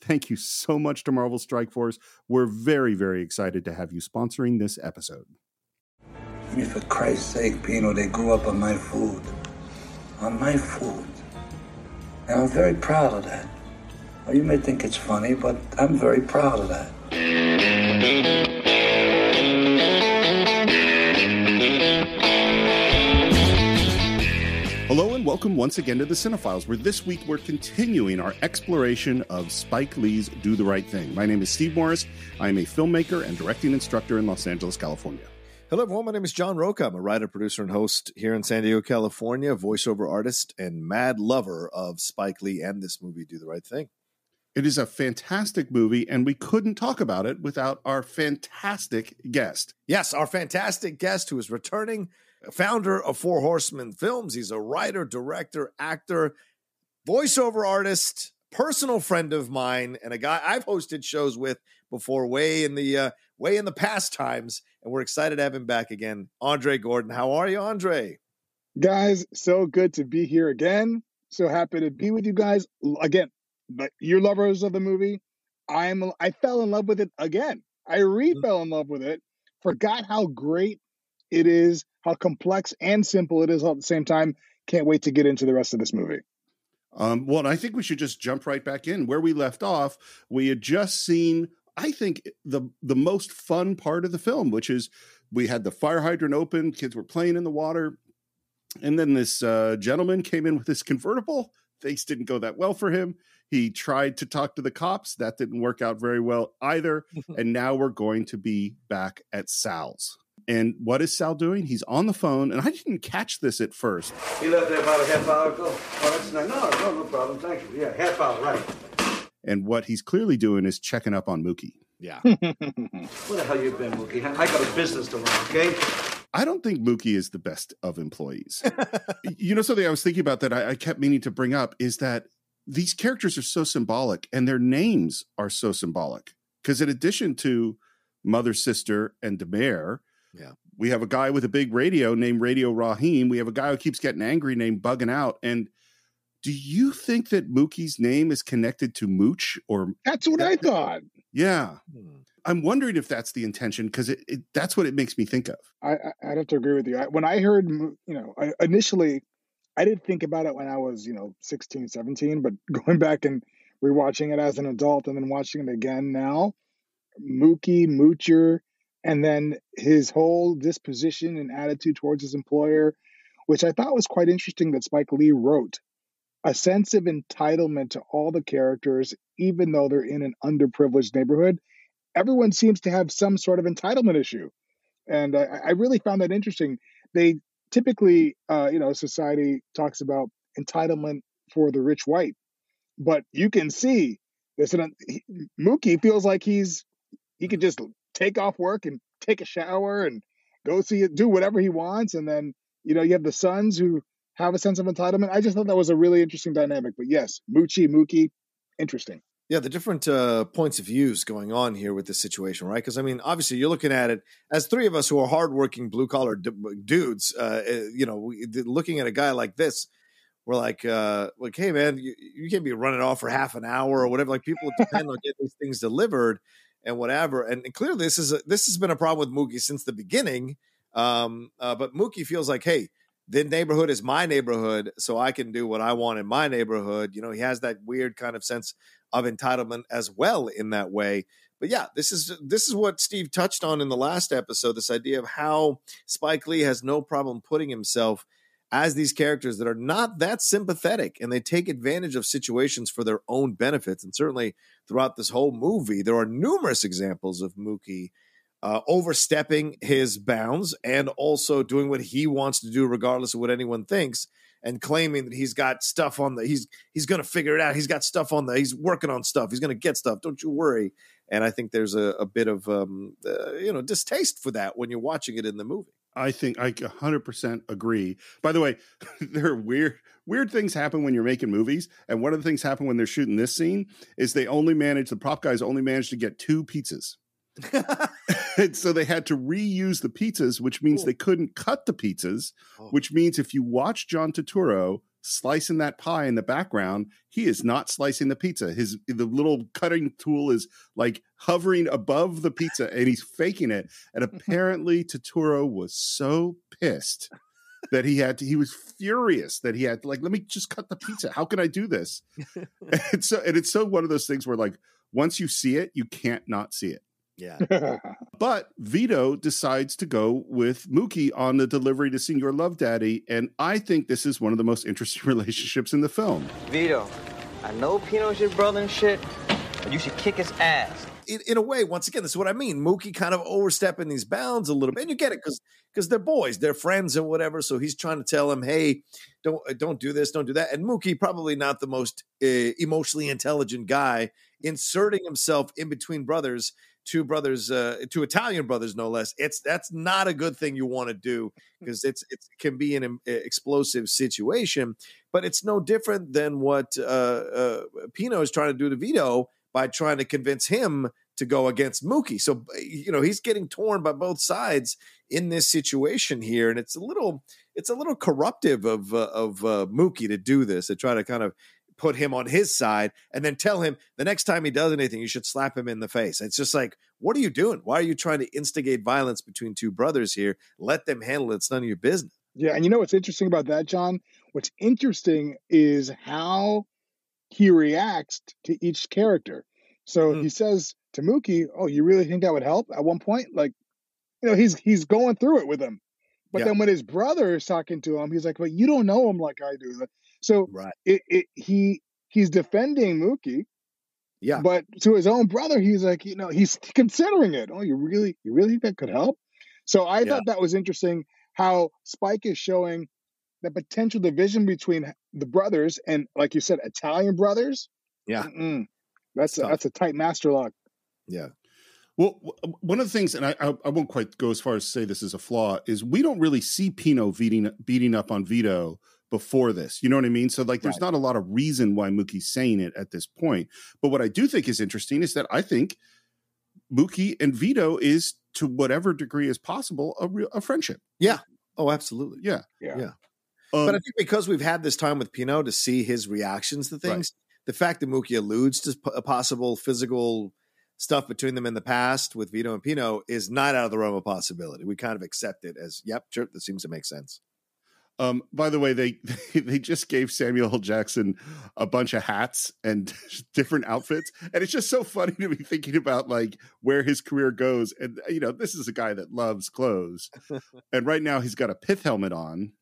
Thank you so much to Marvel Strike Force. We're very, very excited to have you sponsoring this episode. I mean, for Christ's sake, Pino, they grew up on my food. On my food. And I'm very proud of that. Well, you may think it's funny, but I'm very proud of that. Welcome once again to the Cine-Files, where this week we're continuing our exploration of Spike Lee's Do the Right Thing. My name is Steve Morris. I am a filmmaker and directing instructor in Los Angeles, California. Hello, everyone. My name is John Rocha. I'm a writer, producer, and host here in San Diego, California, voiceover artist, and mad lover of Spike Lee and this movie, Do the Right Thing. It is a fantastic movie, and we couldn't talk about it without our fantastic guest. Yes, our fantastic guest who is returning founder of Four Horsemen Films. He's a writer, director, actor, voiceover artist, personal friend of mine, and a guy I've hosted shows with before, way in the uh, way in the past times. And we're excited to have him back again. Andre Gordon, how are you, Andre? Guys, so good to be here again. So happy to be with you guys again. But you're lovers of the movie. I'm I fell in love with it again. I re mm. fell in love with it. Forgot how great it is, how complex and simple it is all at the same time. Can't wait to get into the rest of this movie. Um, well, I think we should just jump right back in where we left off. We had just seen, I think, the the most fun part of the film, which is we had the fire hydrant open, kids were playing in the water, and then this uh, gentleman came in with his convertible. Things didn't go that well for him. He tried to talk to the cops. That didn't work out very well either. and now we're going to be back at Sal's. And what is Sal doing? He's on the phone, and I didn't catch this at first. He left there about a half hour ago. Oh, that's not, no, no, no problem. Thank you. Yeah, half hour, right. And what he's clearly doing is checking up on Mookie. Yeah. Where the hell you been, Mookie? I got a business to run, okay? I don't think Mookie is the best of employees. you know, something I was thinking about that I, I kept meaning to bring up is that these characters are so symbolic and their names are so symbolic. Because in addition to mother, sister, and Da Mayor, yeah. We have a guy with a big radio named Radio Raheem. We have a guy who keeps getting angry named Bugging Out. And do you think that Mookie's name is connected to Mooch or That's what I thought. Yeah. Hmm. I'm wondering if that's the intention because it, it, that's what it makes me think of. I, I'd have to agree with you. I, when I heard, you know, I, initially, I didn't think about it when I was, you know, 16, 17, but going back and rewatching it as an adult and then watching it again now, Mookie, Moocher, and then his whole disposition and attitude towards his employer, which I thought was quite interesting that Spike Lee wrote. A sense of entitlement to all the characters, even though they're in an underprivileged neighborhood. Everyone seems to have some sort of entitlement issue. And I, I really found that interesting. They typically, uh, you know, society talks about entitlement for the rich white, but you can see this. Mookie feels like he's he could just take off work and take a shower and go see it, do whatever he wants. And then, you know, you have the sons who have a sense of entitlement. I just thought that was a really interesting dynamic. But yes, Moochie, Mookie, interesting. Yeah, the different uh, points of views going on here with this situation, right? Because I mean, obviously, you're looking at it as three of us who are hardworking blue collar d- dudes. Uh, eh, you know, we, looking at a guy like this, we're like, uh, like, hey, man, you, you can't be running off for half an hour or whatever. Like, people depend on getting these things delivered and whatever. And, clearly, this is a, this has been a problem with Mookie since the beginning. Um, uh, but Mookie feels like, hey, the neighborhood is my neighborhood, so I can do what I want in my neighborhood. You know, he has that weird kind of sense of entitlement as well in that way. But yeah, this is this is what Steve touched on in the last episode. This idea of how Spike Lee has no problem putting himself as these characters that are not that sympathetic and they take advantage of situations for their own benefits. And certainly throughout this whole movie, there are numerous examples of Mookie uh, overstepping his bounds and also doing what he wants to do, regardless of what anyone thinks and claiming that he's got stuff on the he's he's going to figure it out. He's got stuff on the he's working on stuff. He's going to get stuff. Don't you worry. And I think there's a, a bit of um, uh, you know distaste for that when you're watching it in the movie. I think I 100% agree. By the way, there are weird weird things happen when you're making movies, and one of the things happen when they're shooting this scene is they only manage the prop guys only managed to get two pizzas. so they had to reuse the pizzas, which means they couldn't cut the pizzas, oh. which means if you watch John Turturro slicing that pie in the background, he is not slicing the pizza. His the little cutting tool is like hovering above the pizza and he's faking it. And apparently Turturro was so pissed that he had to, he was furious that he had to, like let me just cut the pizza. How can I do this? and so and it's so one of those things where like once you see it, you can't not see it. Yeah. but Vito decides to go with Mookie on the delivery to Senor Love Daddy. And I think this is one of the most interesting relationships in the film. Vito, I know Pino's your brother and shit, but you should kick his ass. In, in, a way, once again, this is what I mean. Mookie kind of overstepping these bounds a little bit, and you get it because because they're boys, they're friends and whatever. So he's trying to tell him, "Hey, don't don't do this, don't do that." And Mookie probably not the most uh, emotionally intelligent guy, inserting himself in between brothers two brothers, uh, two Italian brothers, no less. It's that's not a good thing you want to do because it's it can be an um, explosive situation. But it's no different than what uh, uh, Pino is trying to do to Vito by trying to convince him to go against Mookie. So you know he's getting torn by both sides in this situation here, and it's a little it's a little corruptive of uh, of uh, Mookie to do this to try to kind of put him on his side and then tell him the next time he does anything, you should slap him in the face. It's just like, what are you doing? Why are you trying to instigate violence between two brothers here? Let them handle it. It's none of your business. Yeah. And you know what's interesting about that, John? What's interesting is how he reacts to each character. So mm. he says to Mookie, Oh, you really think that would help at one point? Like, you know, he's he's going through it with him. But yeah. then when his brother is talking to him, he's like, "But you don't know him like I do. So right. it, it, he he's defending Mookie. Yeah. But to his own brother, he's like, you know, he's considering it. Oh, you really, you really think that could help? So I yeah. thought that was interesting how Spike is showing the potential division between the brothers and, like you said, Italian brothers. Yeah. Mm-mm. That's a, that's a tight master lock. Yeah. Well, one of the things, and I, I, won't quite go as far as say this is a flaw, is we don't really see Pino beating beating up on Vito before this. You know what I mean? So like there's right. not a lot of reason why Mookie's saying it at this point. But what I do think is interesting is that I think Mookie and Vito is to whatever degree is possible a real a friendship. Yeah. Oh, absolutely. Yeah. Yeah. yeah. Um, but I think because we've had this time with Pino to see his reactions to things, right. the fact that Mookie alludes to a possible physical stuff between them in the past with Vito and Pino is not out of the realm of possibility. We kind of accept it as, yep, sure, this seems to make sense. Um, by the way, they they just gave Samuel L. Jackson a bunch of hats and different outfits, and it's just so funny to be thinking about like where his career goes. And you know, this is a guy that loves clothes, and right now he's got a pith helmet on.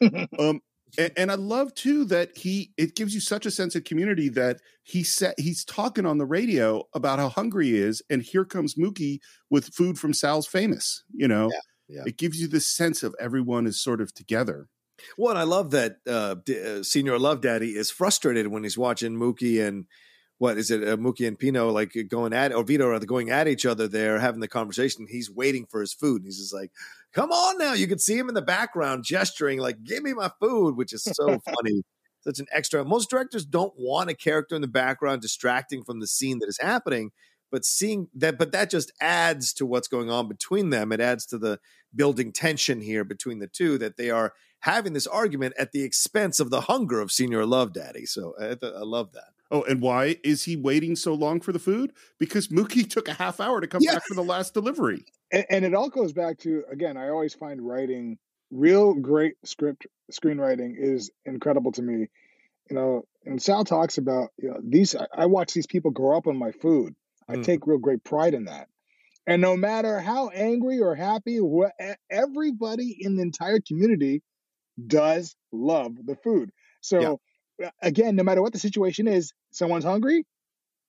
um, and, and, I love too that he it gives you such a sense of community that he said he's talking on the radio about how hungry he is, and here comes Mookie with food from Sal's Famous. You know, yeah, yeah. it gives you this sense of everyone is sort of together. Well, and I love that uh, D- uh, Senor Love Daddy is frustrated when he's watching Mookie and what is it, uh, Mookie and Pino like going at or Vito are going at each other there, having the conversation. He's waiting for his food. And he's just like, "Come on now!" You can see him in the background gesturing, like, "Give me my food," which is so funny such an extra. Most directors don't want a character in the background distracting from the scene that is happening. But seeing that, but that just adds to what's going on between them. It adds to the building tension here between the two that they are having this argument at the expense of the hunger of Senor Love Daddy. So I, I love that. Oh, and why is he waiting so long for the food? Because Mookie took a half hour to come Yeah. back for the last delivery. And, and it all goes back to again i always find writing real great script screenwriting is incredible to me. You know and sal talks about you know these i, I watch these people grow up on my food. I Mhm. take real great pride in that. And no matter how angry or happy what everybody in the entire community does love the food. So uh, again no matter what the situation is someone's hungry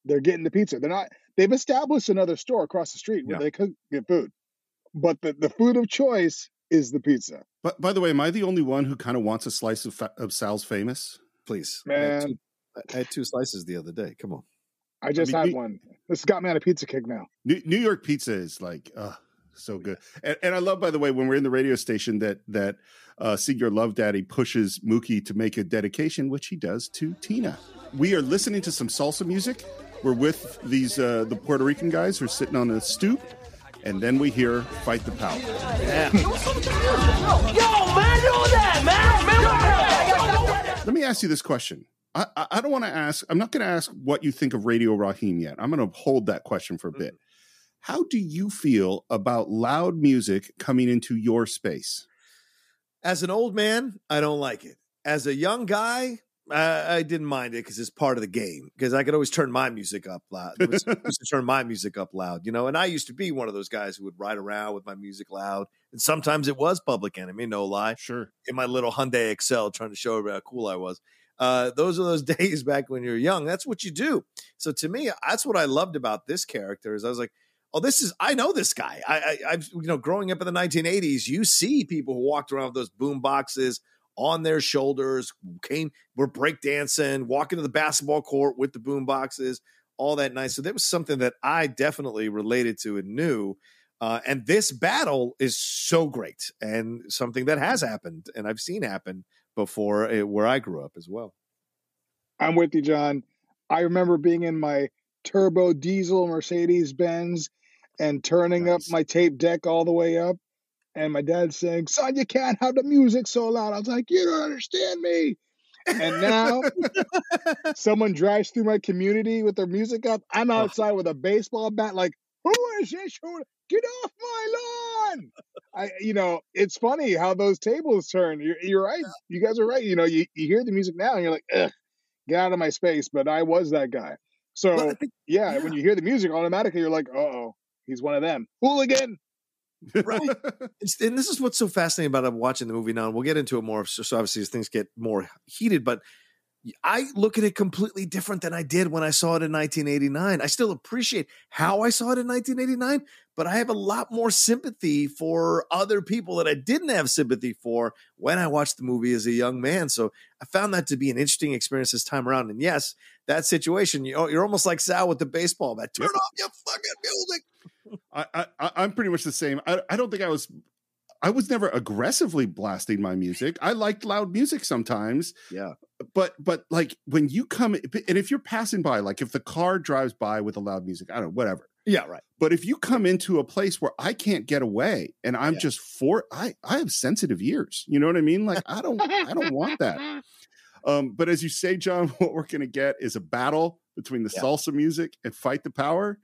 they're getting the pizza. They're not they've established another store across the street where Yeah. they could get food but the, the food of choice is the pizza. But by the way, am I the only one who kind of wants a slice of, fa- of Sal's famous? Please, I had, Man. two, I had two slices the other day. Come on. I just mean, had one. This got me on a pizza kick now. New, New York pizza is like, uh, so good. And, and I love, by the way, when we're in the radio station that that uh, Senor Love Daddy pushes Mookie to make a dedication, which he does to Tina. We are listening to some salsa music. We're with these uh, the Puerto Rican guys who are sitting on a stoop, and then we hear "Fight the Power." Let me ask you this question. I, I, I don't want to ask. I'm not going to ask what you think of Radio Raheem yet. I'm going to hold that question for a bit. How do you feel about loud music coming into your space? As an old man, I don't like it. As a young guy, I, I didn't mind it because it's part of the game. Because I could always turn my music up loud. I used to turn my music up loud, you know. And I used to be one of those guys who would ride around with my music loud. And sometimes it was Public Enemy, no lie. Sure. in my little Hyundai Excel trying to show everybody how cool I was. Uh, those are those days back when you're young. That's what you do. So to me, that's what I loved about this character is I was like, oh, this is I know this guy. I, I I've you know growing up in the 1980s, you see people who walked around with those boom boxes on their shoulders, came were breakdancing, walking to the basketball court with the boom boxes, all that nice. So that was something that I definitely related to and knew. Uh, and this battle is so great and something that has happened and I've seen happen before uh, where I grew up as well. I'm with you, John. I remember being in my turbo diesel Mercedes Benz and turning Nice. up my tape deck all the way up. And my dad saying, Son, you can't have the music so loud. I was like, You don't understand me. And now someone drives through my community with their music up. I'm outside with a baseball bat, like, who is this? Who- Get off my lawn. I, you know, it's funny how those tables turn. You're, you're right. You guys are right. You know, you, you hear the music now and you're like, ugh, get out of my space. But I was that guy. So, Well, think- yeah, yeah. when you hear the music, automatically you're like, uh oh, he's one of them. Hooligan. Right. And this is what's so fascinating about uh, watching the movie now. And we'll get into it more. So, so obviously, as things get more heated, but I look at it completely different than I did when I saw it in 1989. I still appreciate how I saw it in 1989, but I have a lot more sympathy for other people that I didn't have sympathy for when I watched the movie as a young man. So I found that to be an interesting experience this time around. And yes, that situation, you, you're almost like Sal with the baseball bat. Turn off your fucking music. I, I I'm pretty much the same. I, I don't think I was I was never aggressively blasting my music. I liked loud music sometimes, Yeah. but but like when you come and if you're passing by, like if the car drives by with a loud music, I don't know, whatever. Yeah, right. But if you come into a place where I can't get away and I'm Yeah. just for I I have sensitive ears. You know what I mean? Like I don't I don't want that. Um, but as you say, John, what we're gonna get is a battle between the Yeah. salsa music and fight the power.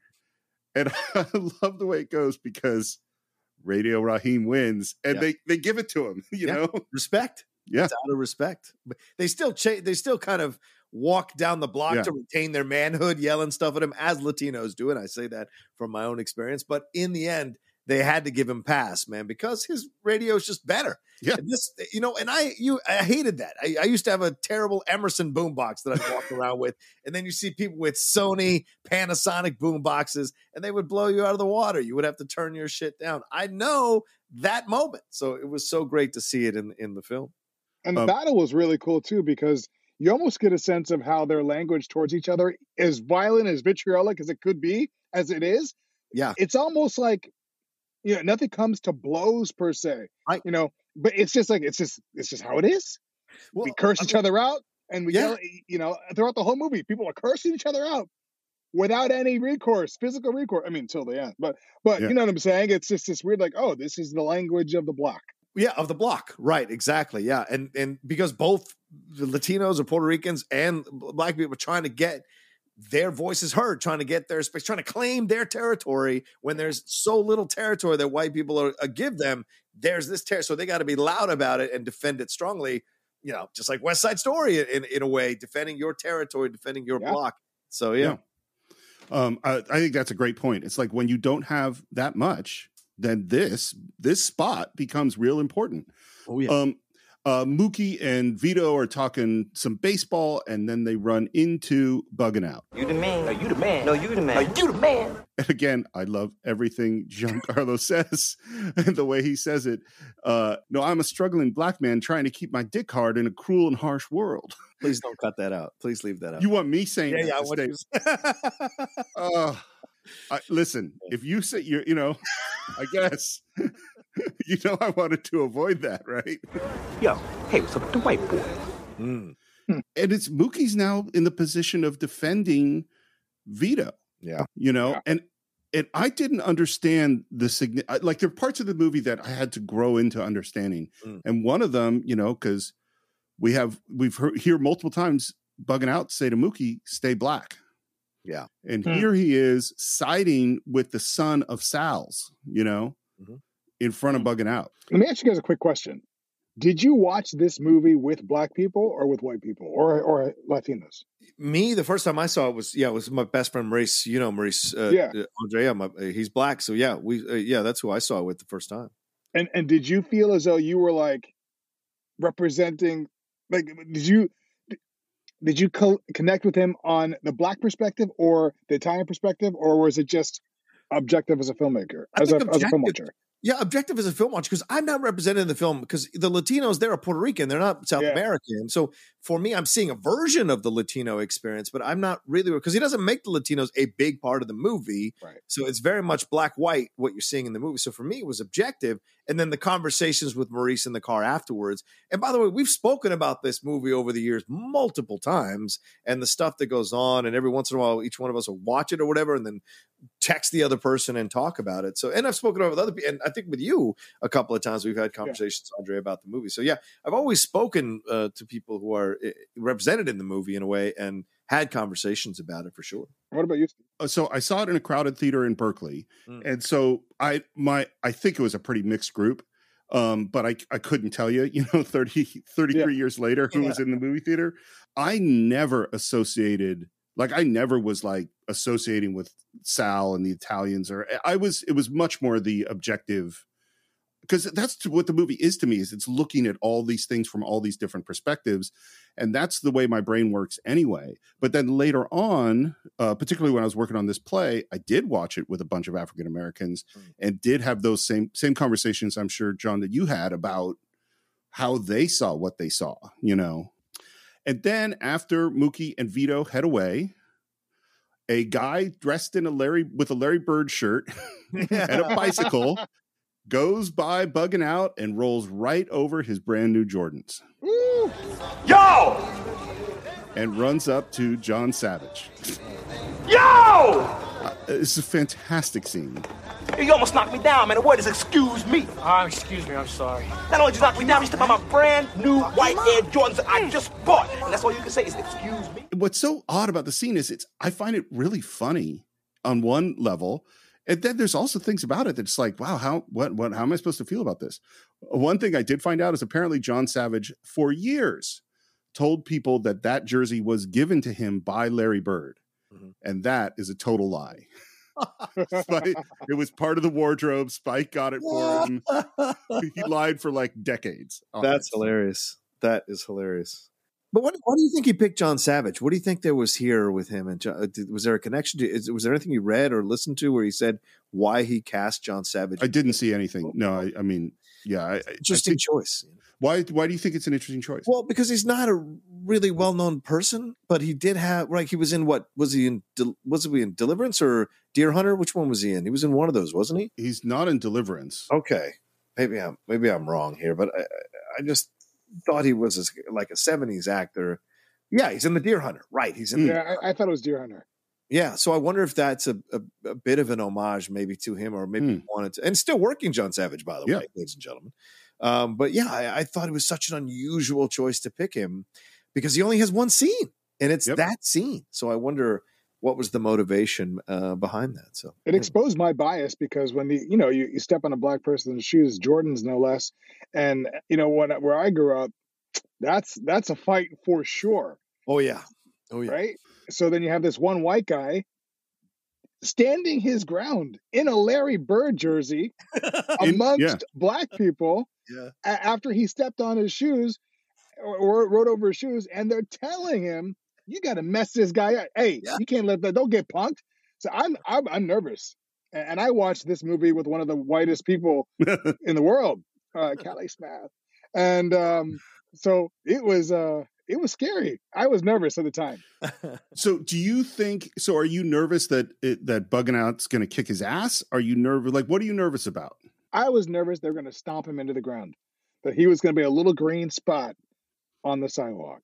And I love the way it goes because Radio Raheem wins and Yeah. they they give it to him, you Yeah. know? Respect. Yeah. It's out of respect. But they still cha- they still kind of walk down the block Yeah. to retain their manhood, yelling stuff at him as Latinos do, and I say that from my own experience. But in the end, they had to give him pass, man, because his radio is just better. Yeah. And this, you know, and I you I hated that. I, I used to have a terrible Emerson boombox that I'd walk around with, and then you see people with Sony, Panasonic boomboxes, and they would blow you out of the water. You would have to turn your shit down. I know that moment, so it was so great to see it in in the film. And the Um, battle was really cool too because you almost get a sense of how their language towards each other, as violent as vitriolic as it could be, as it is, Yeah. it's almost like you know nothing comes to blows per se. Right. You know, but it's just like it's just it's just how it is. Well, we curse I each other out, and we Yeah. yell, you know, throughout the whole movie, people are cursing each other out without any recourse, physical recourse. I mean, until the end, but but Yeah. you know what I'm saying? It's just this weird, like, oh, this is the language of the block. Yeah, of the block. Right, exactly. Yeah. And and because both the Latinos or Puerto Ricans and black people are trying to get their voices heard, trying to get their space, trying to claim their territory when there's so little territory that white people are uh, give them. There's this territory, so they got to be loud about it and defend it strongly. You know, just like West Side Story in in a way, defending your territory, defending your Yeah. block. So yeah, Um, I, I think that's a great point. It's like when you don't have that much, then this this spot becomes real important. oh yeah, Um, uh, Mookie and Vito are talking some baseball, and then they run into bugging out. You the man. No, you the man. No, you the man. No, you the man. And again, I love everything Giancarlo says and the way he says it. Uh, no, I'm a struggling black man trying to keep my dick hard in a cruel and harsh world. please don't cut that out. Please leave that out. You want me saying yeah, that yeah. I want you- Uh, I, listen, if you say you're, you know, I guess, you know, I wanted to avoid that, right? Yo, hey, what's up with the white boy? Mm, And it's Mookie's now in the position of defending Vito, yeah. you know, Yeah. and and I didn't understand the signi- I- like there are parts of the movie that I had to grow into understanding, Mm. and one of them, you know, because we have we've heard here multiple times bugging out say to Mookie, "Stay black." Yeah. And Hmm. here he is siding with the son of Sal's, you know, Mhm. In front of bugging out. Let me ask you guys a quick question. Did you watch this movie with black people or with white people or or Latinos? Me, the first time I saw it was yeah, it was my best friend Maurice. You know Maurice, uh, Yeah. uh, Andrea. My, uh, he's black, so yeah, we uh, yeah, that's who I saw it with the first time. And and did you feel as though you were like representing like did you did you co- connect with him on the black perspective or the Italian perspective or was it just objective as a filmmaker as a, as a film watcher? Yeah, objective as a film watcher because I'm not represented in the film because the Latinos they're a Puerto Rican, they're not South Yeah. American. So for me, I'm seeing a version of the Latino experience, but I'm not really because he doesn't make the Latinos a big part of the movie. Right. So it's very much black white what you're seeing in the movie. So for me, it was objective, and then the conversations with Maurice in the car afterwards. And by the way, we've spoken about this movie over the years multiple times, and the stuff that goes on. And every once in a while, each one of us will watch it or whatever, and then text the other person and talk about it. So, and I've spoken over with other people, and I think with you a couple of times we've had conversations, Andre, about the movie. So yeah, I've always spoken uh, to people who are uh, represented in the movie in a way and had conversations about it for sure. What about you? Uh, so I saw it in a crowded theater in Berkeley, Mm. and so I my I think it was a pretty mixed group, um, but I I couldn't tell you, you know, 30, 33 years later, who was in the movie theater. I never associated like I never was like associating with Sal and the Italians, or I was. It was much more the objective because that's what the movie is to me is it's looking at all these things from all these different perspectives and that's the way my brain works anyway but then later on uh, particularly when i was working on this play i did watch it with a bunch of african americans Mm. and did have those same same conversations i'm sure john that you had about how they saw what they saw you know and then after mookie and vito head away a guy dressed in a larry with a larry bird shirt and a bicycle goes by bugging out and rolls right over his brand new Jordans Woo! Yo! and runs up to John Savage. Yo! Uh, it's a fantastic scene. You almost knocked me down, man. The word is excuse me. Ah, excuse me, I'm sorry. Not only did you knock me down, you stepped on my brand new white Air Jordans that I just bought. And that's all you can say is excuse me. What's so odd about the scene is it's I find it really funny on one level. And then there's also things about it that's like, wow, how what what how am I supposed to feel about this? One thing I did find out is apparently John Savage for years told people that that jersey was given to him by Larry Bird. Mhm. And that is a total lie. Spike, it was part of the wardrobe. Spike got it for him. He lied for like decades. That's it. hilarious. That is hilarious. But what, why do you think he picked John Savage? What do you think there was here with him? And John, uh, did, was there a connection? To, is, was there anything you read or listened to where he said why he cast John Savage? I didn't see anything. No, I, I mean, yeah. I, I- I Interesting think- choice. why? Why do you think it's an interesting choice? Well, because he's not a really well-known person, but he did have right. He was in what was he in? Del- Was he in Deliverance or Deer Hunter? Which one was he in? He was in one of those, wasn't he? He's not in Deliverance. Okay, maybe I'm maybe I'm wrong here, but I, I- I just thought he was a, like a '70s actor Yeah, he's in the Deer Hunter. Right. He's in the Yeah, I, I thought it was Deer Hunter. Yeah, so I wonder if that's a, a, a bit of an homage, maybe to him, or maybe he wanted to, and still working John Savage, by the Hmm. Yeah. way, ladies and gentlemen. Um, but yeah, I, I thought it was such an unusual choice to pick him because he only has one scene, and it's Yep. that scene. So I wonder what was the motivation uh, behind that. So It exposed my bias because when the you know you, you step on a black person's shoes, Jordans no less, and you know when where I grew up, that's that's a fight for sure, oh yeah, oh yeah, right? So then you have this one white guy standing his ground in a Larry Bird jersey In- amongst yeah. black people yeah, a- after he stepped on his shoes or, or rode over his shoes, and they're telling him, "You got to mess this guy up. Hey, Yeah. you can't let that. Don't get punked." So I'm I'm, I'm nervous, A- and I watched this movie with one of the whitest people in the world, uh, Callie Smith, and um, so it was uh, it was scary. I was nervous at the time. So, do you think? So, are you nervous that it, that bugging out's going to kick his ass? Are you nervous? Like, what are you nervous about? I was nervous they're going to stomp him into the ground, that he was going to be a little green spot on the sidewalk.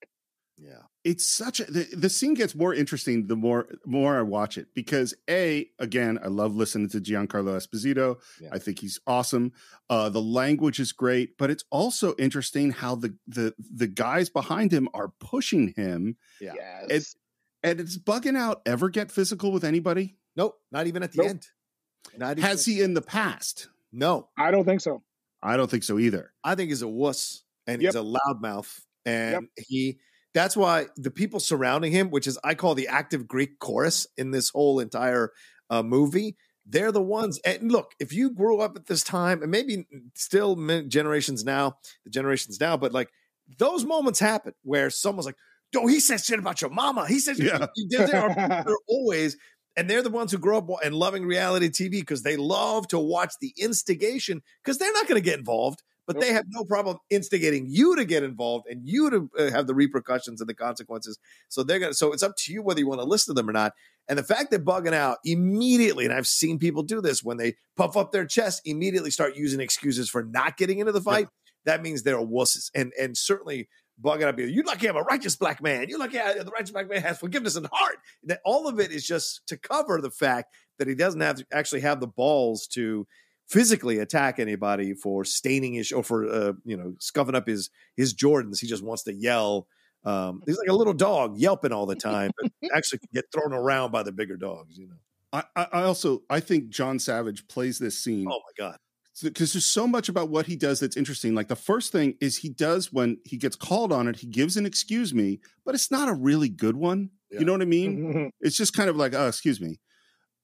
Yeah. It's such a the, the scene gets more interesting the more more I watch it because a again I love listening to Giancarlo Esposito. Yeah. I think he's awesome. Uh, the language is great, but it's also interesting how the the the guys behind him are pushing him. Yeah. Yes. And does bugging out ever get physical with anybody? Nope, not even at the Nope. end. Not even Has he in the past? No, I don't think so. I don't think so either. I think he's a wuss and Yep. he's a loudmouth. And he that's why the people surrounding him, which is I call the active Greek chorus in this whole entire uh, movie, they're the ones. And look, if you grew up at this time, and maybe still generations now, the generations now, but like those moments happen where someone's like, "Yo, he says shit about your mama." He says, Yeah. They're, they're- they're always, and they're the ones who grow up and loving reality TV because they love to watch the instigation because they're not going to get involved, but they have no problem instigating you to get involved and you to uh, have the repercussions and the consequences. So they're going to, so it's up to you whether you want to listen to them or not. And the fact that bugging out immediately, and I've seen people do this when they puff up their chest, immediately start using excuses for not getting into the fight. That means they're wusses. And and certainly bugging out, you lucky I'm a righteous black man. You lucky I, the righteous black man has forgiveness in heart. That all of it is just to cover the fact that he doesn't have to actually have the balls to physically attack anybody for staining his or for uh, you know scuffing up his his Jordans. He just wants to yell. Um, he's like a little dog yelping all the time, but actually can get thrown around by the bigger dogs. You know. I, I I also I think John Savage plays this scene Oh my god. because there's so much about what he does that's interesting. Like the first thing is he does when he gets called on it, he gives an excuse me, but it's not a really good one. Yeah. You know what I mean? It's just kind of like, oh, excuse me.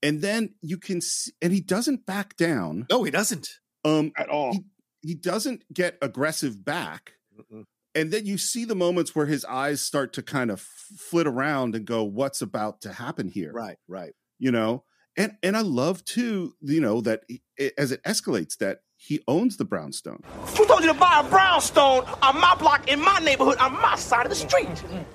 And then you can see, and he doesn't back down. No, he doesn't. Um, At all. he, he doesn't get aggressive back. Mm-mm. And then you see the moments where his eyes start to kind of flit around and go, what's about to happen here? Right, right. you know and and i love too you know that he- as it escalates that he owns the brownstone Who told you to buy a brownstone on my block in my neighborhood on my side of the street?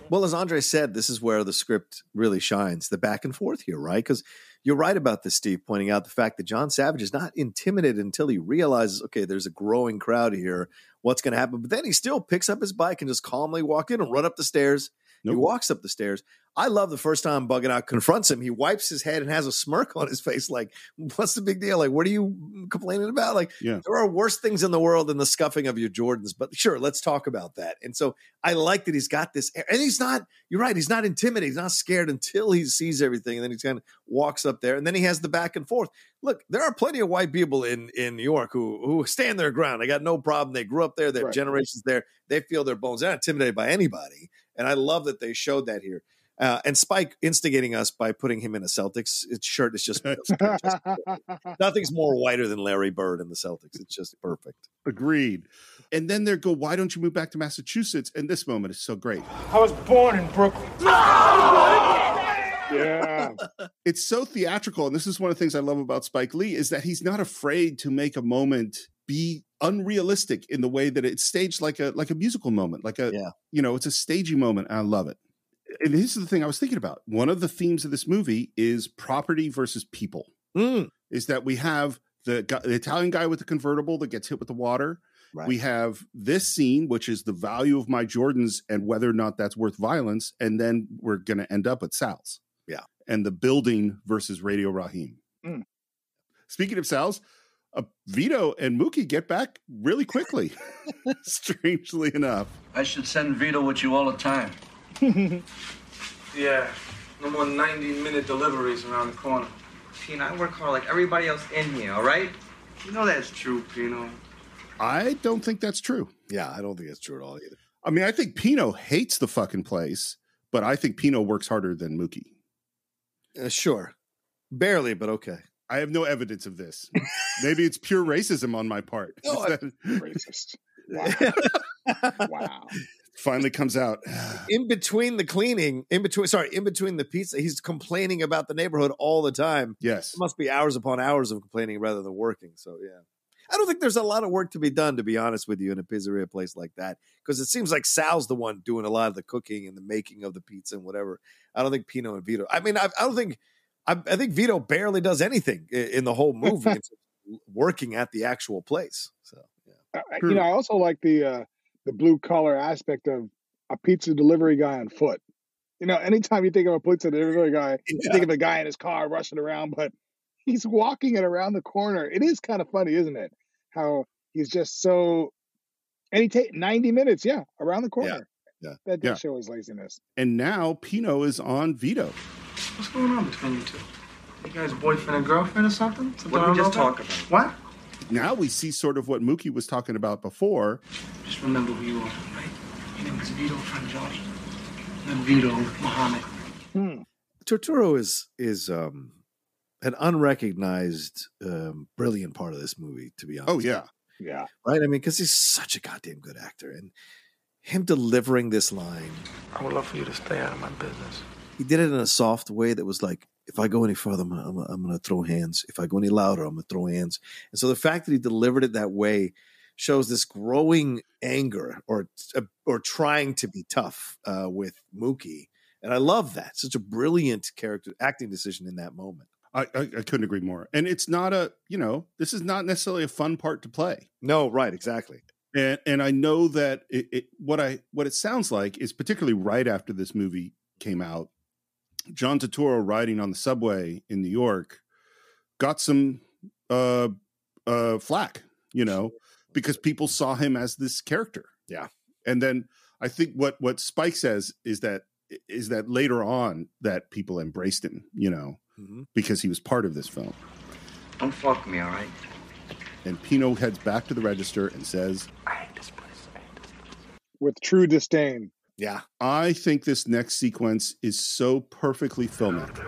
Well, as Andre said, this is where the script really shines the back and forth here, right? Because you're right about this, Steve, pointing out the fact that John Savage is not intimidated until he realizes, okay, there's a growing crowd here. What's going to happen? But then he still picks up his bike and just calmly walk in and run up the stairs. He walks up the stairs. I love the first time Bugging Out confronts him. He wipes his head and has a smirk on his face, like, "What's the big deal? Like, what are you complaining about?" Like, Yeah. there are worse things in the world than the scuffing of your Jordans. But sure, let's talk about that. And so I like that he's got this, and he's not. You're right. He's not intimidated. He's not scared until he sees everything, and then he kind of walks up there, and then he has the back and forth. Look, there are plenty of white people in in New York who who stand their ground. They got no problem. They grew up there. They have Right. generations there. They feel their bones. They're not intimidated by anybody, and I love that they showed that here. Uh, and Spike instigating us by putting him in a Celtics shirt is just, just nothing's more whiter than Larry Bird in the Celtics. It's just perfect. agreed and then they go why don't you move back to massachusetts and this moment is so great I was born in Brooklyn. yeah. it's so theatrical and this is one of the things i love about spike lee is that he's not afraid to make a moment be unrealistic in the way that it's staged like a like a musical moment like a Yeah. you know it's a stagey moment i love it and this is the thing i was thinking about one of the themes of this movie is property versus people Mm, is that we have the, guy, the Italian guy with the convertible that gets hit with the water. Right. We have this scene, which is the value of my Jordans and whether or not that's worth violence. And then we're going to end up at Sal's. Yeah. And the building versus Radio Raheem. Mm. Speaking of Sal's, uh, Vito and Mookie get back really quickly, strangely enough. I should send Vito with you all the time. Yeah, no more 90 minute deliveries around the corner. Pino, I work hard like everybody else in here, all right? You know that's true, Pino. I don't think that's true. Yeah, I don't think that's true at all either. I mean, I think Pino hates the fucking place, but I think Pino works harder than Mookie. Uh, sure. Barely, but okay. I have no evidence of this. Maybe it's pure racism on my part. Oh, no, I- Racist. Wow. wow. Finally comes out. in between the cleaning, in between, sorry, in between the pizza, he's complaining about the neighborhood all the time. Yes. It must be hours upon hours of complaining rather than working. So, yeah. I don't think there's a lot of work to be done, to be honest with you, in a pizzeria place like that, because it seems like Sal's the one doing a lot of the cooking and the making of the pizza and whatever. I don't think Pino and Vito. I mean, I, I don't think. I, I think Vito barely does anything in, in the whole movie, It's working at the actual place. So, yeah. I- you know, I also like the uh, the blue collar aspect of a pizza delivery guy on foot. You know, anytime you think of a pizza delivery guy, you think of a guy in his car rushing around, but he's walking it around the corner. It is kind of funny, isn't it? How he's just so, and he take ninety minutes, yeah, around the corner. yeah, that does yeah. show his laziness. And now Pino is on Vito. What's going on between you two? You guys boyfriend and girlfriend or something? Something What did we just talk about? about? What? Now we see sort of what Mookie was talking about before. Just remember who you are, right? Your name is Vito Frangione. And Vito Muhammad. Hmm. Turturro is is um, an unrecognized, um, brilliant part of this movie. To be honest, Oh, yeah. Yeah, right. I mean, because he's such a goddamn good actor, and him delivering this line, I would love for you to stay out of my business. He did it in a soft way that was like, if I go any further, I'm gonna, I'm, gonna- throw hands. If I go any louder, I'm gonna throw hands. And so the fact that he delivered it that way shows this growing anger or uh, or trying to be tough uh, with Mookie, and I love that. Such a brilliant character acting decision in that moment. I, I, I couldn't agree more. And it's not a, you know, this is not necessarily a fun part to play. No, right, exactly. And and I know that it, it what I what it sounds like is particularly right after this movie came out, John Turturro riding on the subway in New York got some uh uh flack, you know, because people saw him as this character. Yeah. And then I think what what Spike says is that is that later on that people embraced him, you know, Mhm. because he was part of this film. Don't fuck me, all right? And Pino heads back to the register and says, I hate this place. I hate this place. with true disdain. Yeah, I think this next sequence is so perfectly filmatic.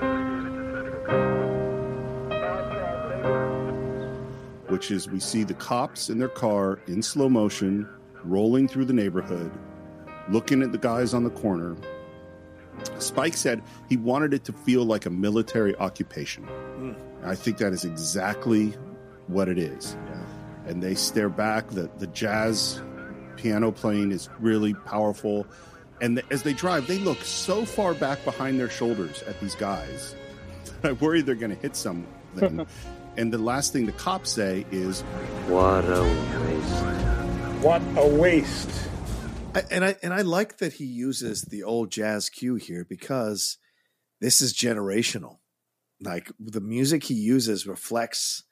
Which is we see the cops in their car in slow motion, rolling through the neighborhood, looking at the guys on the corner. Spike said he wanted it to feel like a military occupation. Hmm. I think that is exactly what it is. And they stare back. The, the jazz piano playing is really powerful. And th- as they drive, they look so far back behind their shoulders at these guys. I worry they're going to hit something. and the last thing the cops say is, What a waste. What a waste. I, and I and I like that he uses the old jazz cue here because this is generational. Like the music he uses reflects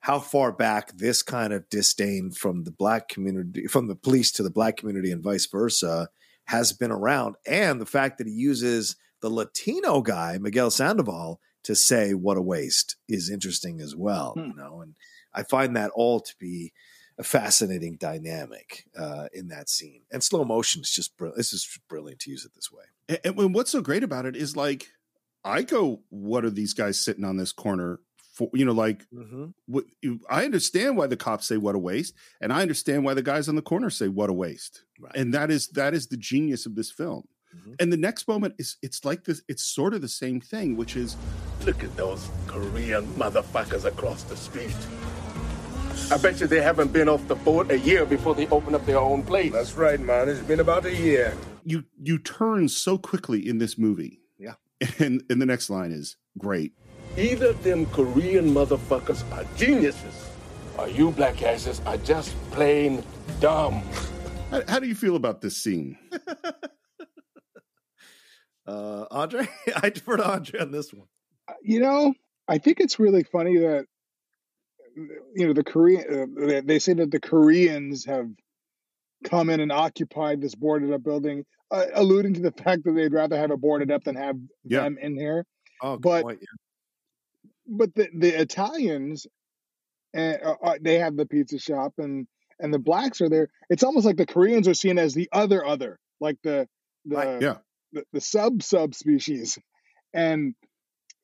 how far back this kind of disdain from the black community, from the police to the black community, and vice versa, has been around, and the fact that he uses the Latino guy Miguel Sandoval to say "what a waste" is interesting as well. You know, and I find that all to be a fascinating dynamic uh, in that scene. And slow motion is just brilliant. This is brilliant to use it this way. and, and what's so great about it is like, I go, what are these guys sitting on this corner for? You know, like, what, I understand why the cops say what a waste, and I understand why the guys on the corner say what a waste. Right. And that is that is the genius of this film. Mhm. And the next moment is it's like this. It's sort of the same thing, which is Look at those Korean motherfuckers across the street. I bet you they haven't been off the boat a year before they open up their own place. That's right, man. It's been about a year. you you turn so quickly in this movie. Yeah. And and the next line is great. Either them Korean motherfuckers are geniuses, or you black asses are just plain dumb. How, how do you feel about this scene? uh, Andre, I defer to Andre on this one. You know, I think it's really funny that you know the Korean. Uh, they say that the Koreans have come in and occupied this boarded up building, uh, alluding to the fact that they'd rather have it boarded up than have Yeah. them in here. Oh, good But- point, yeah. But the the Italians, uh, uh, they have the pizza shop, and and the blacks are there. It's almost like the Koreans are seen as the other other, like the the Right, yeah. the, the sub subspecies, and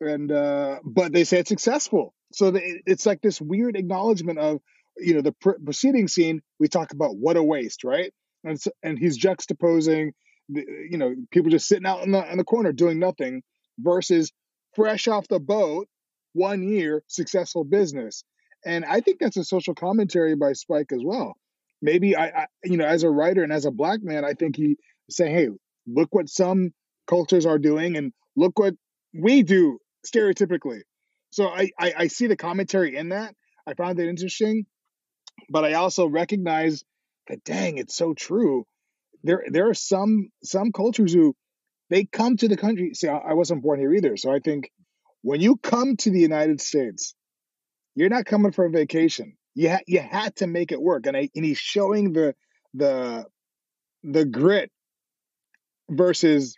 and uh, but they say it's successful. So the, it's like this weird acknowledgement of you know the pr- preceding scene. We talk about what a waste, right? And it's, and he's juxtaposing the, you know people just sitting out in the in the corner doing nothing versus fresh off the boat, one year successful business. And I think that's a social commentary by Spike as well. Maybe I, I you know as a writer and as a black man, I think he say, hey, look what some cultures are doing and look what we do stereotypically. So I, I, I see the commentary in that. I found it interesting, but I also recognize that dang, it's so true. There there are some some cultures who they come to the country. See, I, I wasn't born here either, so I think when you come to the United States, you're not coming for a vacation. You ha- you had to make it work, and I and he's showing the the the grit versus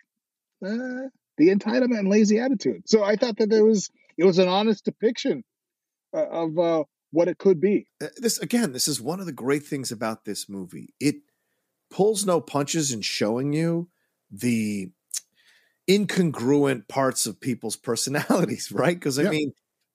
uh, the entitlement and lazy attitude. So I thought that there was it was an honest depiction uh, of uh, what it could be. Uh, this again this is one of the great things about this movie it pulls no punches in showing you the incongruent parts of people's personalities right because i Yeah. mean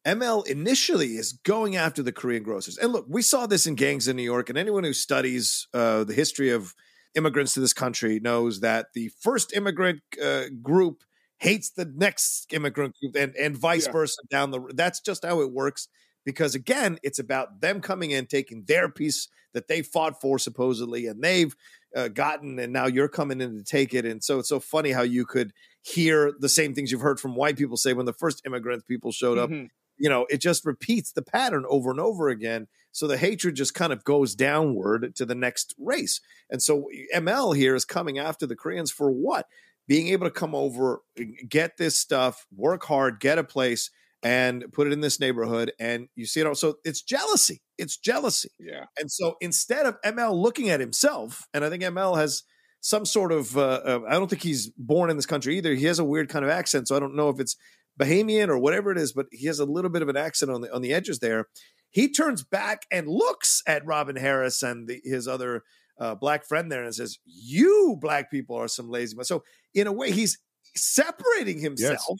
ml initially is going after the korean grocers and look we saw this in gangs in new york and anyone who studies uh, the history of immigrants to this country knows that the first immigrant uh, group hates the next immigrant group and, and vice Yeah. versa down the that's just how it works because again it's about them coming in taking their piece that they fought for supposedly and they've uh, gotten and now you're coming in to take it and so it's so funny how you could hear the same things you've heard from white people say when the first immigrant people showed up. Mhm. you know it just repeats the pattern over and over again. So the hatred just kind of goes downward to the next race. And so ml here is coming after the koreans for what? Being able to come over get this stuff work hard get a place and put it in this neighborhood. And you see it all. So it's jealousy. It's jealousy. Yeah. and so instead of ml looking at himself and i think ml has some sort of uh, uh, i don't think he's born in this country either he has a weird kind of accent so i don't know if it's Bahamian or whatever it is, but he has a little bit of an accent on the on the edges there. He turns back and looks at Robin Harris and the, his other uh, black friend there and says, "You black people are some lazy." men." So in a way, he's separating himself,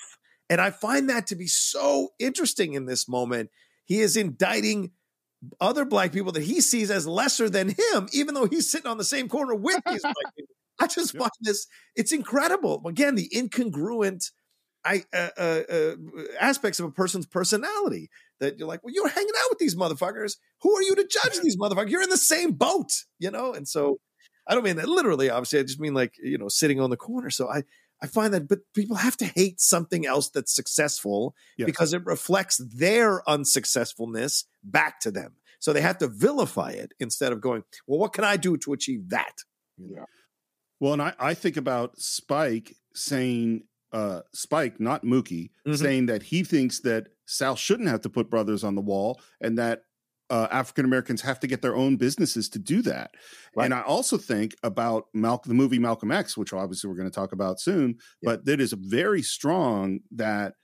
and I find that to be so interesting in this moment. He is indicting other black people that he sees as lesser than him, even though he's sitting on the same corner with these black people. I just find this it's incredible. Again, the incongruent I uh, uh, uh, aspects of a person's personality that you're like, well, you're hanging out with these motherfuckers. Who are you to judge these motherfuckers? You're in the same boat, you know. And so, I don't mean that literally. Obviously, I just mean like you know, sitting on the corner. So I I find that, but people have to hate something else that's successful Yes. because it reflects their unsuccessfulness back to them. So they have to vilify it instead of going, well, what can I do to achieve that? Well, and I, I think about Spike saying, uh, Spike, not Mookie, Mhm. saying that he thinks that Sal shouldn't have to put brothers on the wall and that uh, African Americans have to get their own businesses to do that. Right. And I also think about Malcolm, the movie Malcolm X, which obviously we're going to talk about soon, Yeah. but that is very strong that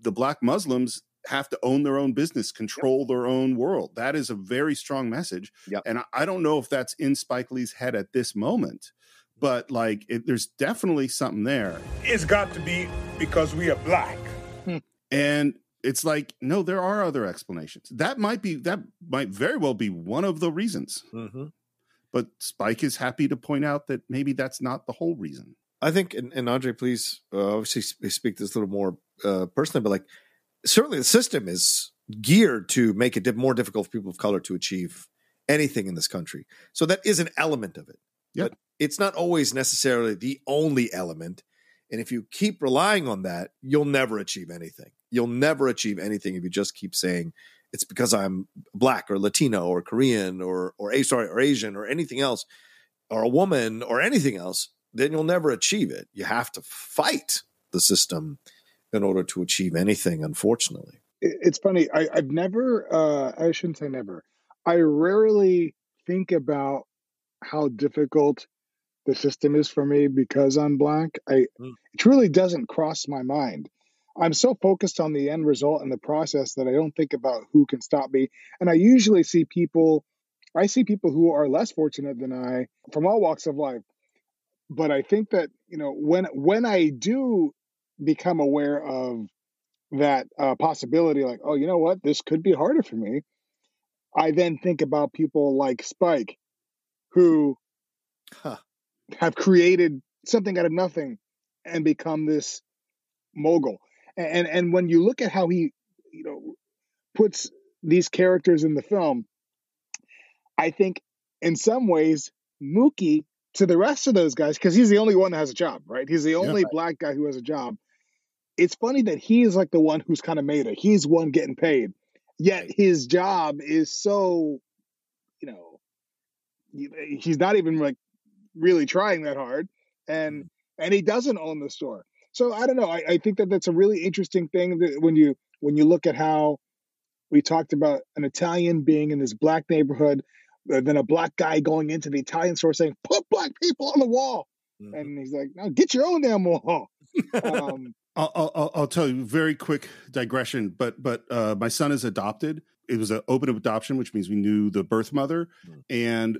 the black Muslims have to own their own business, control their own world. That is a very strong message. Yep. And I, I don't know if that's in Spike Lee's head at this moment, but like it, there's definitely something there. It's got to be because we are black. And it's like, no, there are other explanations. That might be, that might very well be one of the reasons. Mm-hmm. But Spike is happy to point out that maybe that's not the whole reason. I think, and, and Andre, please uh, obviously speak this a little more uh, personally, but like certainly the system is geared to make it more difficult for people of color to achieve anything in this country. So that is an element of it. Yep. But it's not always necessarily the only element. And if you keep relying on that, you'll never achieve anything. You'll never achieve anything if you just keep saying it's because I'm black or Latino or Korean or or a sorry or Asian or anything else or a woman or anything else, then you'll never achieve it. You have to fight the system in order to achieve anything, unfortunately. It's funny. I, I've never, uh, I shouldn't say never. I rarely think about how difficult the system is for me because I'm black. I Mm. it truly doesn't cross my mind. I'm so focused on the end result and the process that I don't think about who can stop me. And I usually see people, I see people who are less fortunate than I from all walks of life. But I think that you know when when I do become aware of that uh, possibility, like oh, you know what, this could be harder for me. I then think about people like Spike, who Huh. have created something out of nothing and become this mogul. And and when you look at how he, you know, puts these characters in the film, I think in some ways Mookie to the rest of those guys, because he's the only one that has a job, right? He's the only black guy who has a job. It's funny that he is like the one who's kind of made it. He's one getting paid, yet his job is so, you know, he's not even like really trying that hard, and mm-hmm. and he doesn't own the store. So I don't know. I, I think that that's a really interesting thing that when you when you look at how we talked about an Italian being in this black neighborhood, uh, then a black guy going into the Italian store saying, "Put black people on the wall," Mm-hmm. and he's like, "No, get your own damn wall." um, I'll, I'll- I'll, tell you very quick digression, but but uh, my son is adopted. It was an open adoption, which means we knew the birth mother, and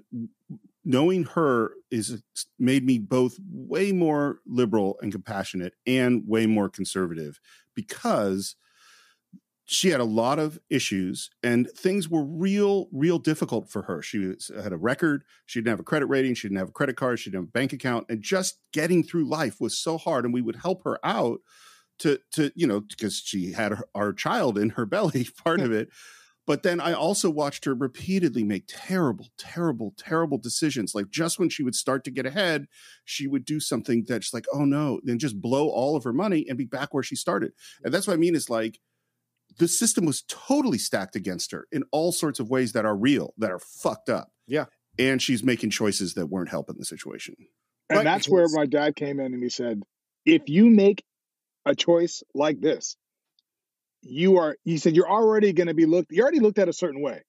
knowing her is made me both way more liberal and compassionate, and way more conservative because she had a lot of issues and things were real real difficult for her. She was, had a record she didn't have a credit rating she didn't have a credit card she didn't have a bank account and just getting through life was so hard and we would help her out to to you know because she had her, our child in her belly part of it but then i also watched her repeatedly make terrible terrible terrible decisions like just when she would start to get ahead she would do something that's like oh no then just blow all of her money and be back where she started and that's what i mean is like the system was totally stacked against her in all sorts of ways that are real, that are fucked up. Yeah. And she's making choices that weren't helping the situation. and Right, that's where my dad came in and he said, "If you make a choice like this, you are." you said, "You're already going to be looked. You already looked at a certain way.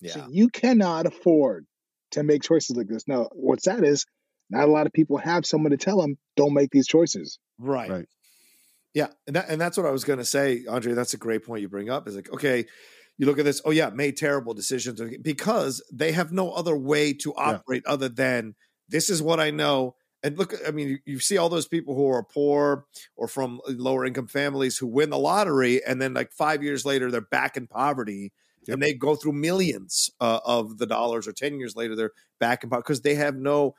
Yeah. So you cannot afford to make choices like this. Now, what's that is not a lot of people have someone to tell them, don't make these choices. Right. Right. Yeah, and that, and that's what I was going to say, Andre. That's a great point you bring up. Is like, okay, you look at this. Oh yeah, made terrible decisions because they have no other way to operate other than this is what I know. And look, I mean, you, you see all those people who are poor or from lower income families who win the lottery, and then like five years later they're back in poverty, and they go through millions uh, of the dollars, or ten years later they're back in poverty because they have no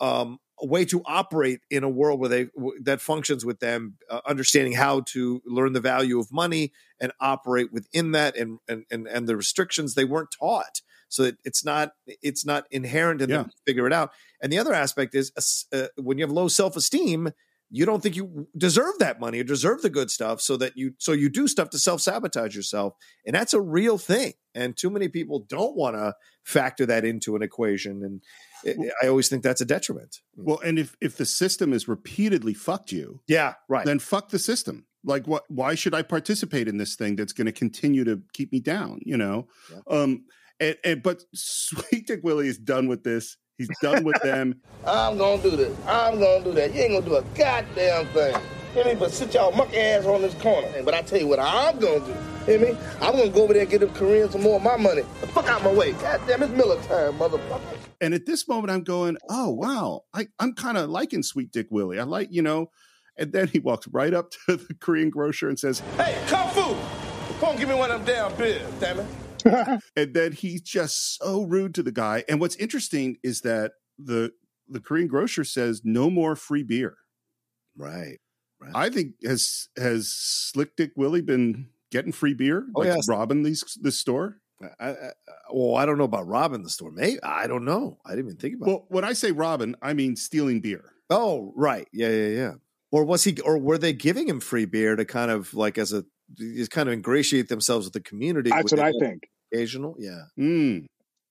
um, way to operate in a world where they w- that functions with them uh, understanding how to learn the value of money and operate within that and and and, and the restrictions they weren't taught so it, it's not it's not inherent in them to figure it out. And the other aspect is uh, when you have low self-esteem you don't think you deserve that money or deserve the good stuff so that you so you do stuff to self-sabotage yourself. And that's a real thing. And too many people don't want to factor that into an equation. And it, i always think that's a detriment. Well, and if if the system has repeatedly fucked you, yeah right. then fuck the system. Like what why should I participate in this thing that's going to continue to keep me down, you know? Um and, and but Sweet Dick Willie is done with this. He's done with them. I'm gonna do this. I'm gonna do that. You ain't gonna do a goddamn thing. Hear me? But sit y'all monkey ass on this corner. But I tell you what I'm gonna do. Hear me? I'm gonna go over there and get them Koreans some more of my money. The fuck out my way. Goddamn, it's Miller time, motherfucker. And at this moment, I'm going, oh wow, I, I'm kind of liking Sweet Dick Willie. I like, you know. And then he walks right up to the Korean grocer and says, Hey, Kung Fu! Come give me one of them damn beers, damn it. and then he's just so rude to the guy. And what's interesting is that the the Korean grocer says no more free beer. Right. right. I think has has Slick Dick Willie been getting free beer, Oh, like yes. robbing these this store? I, I, well, I don't know about robbing the store. Maybe I don't know. I didn't even think about. Well, when I say robbing, I mean stealing beer. Oh, right. Yeah, yeah, yeah. Or was he? Or were they giving him free beer to kind of like as a just kind of ingratiate themselves with the community. That's what I think. Occasional, yeah. Mm.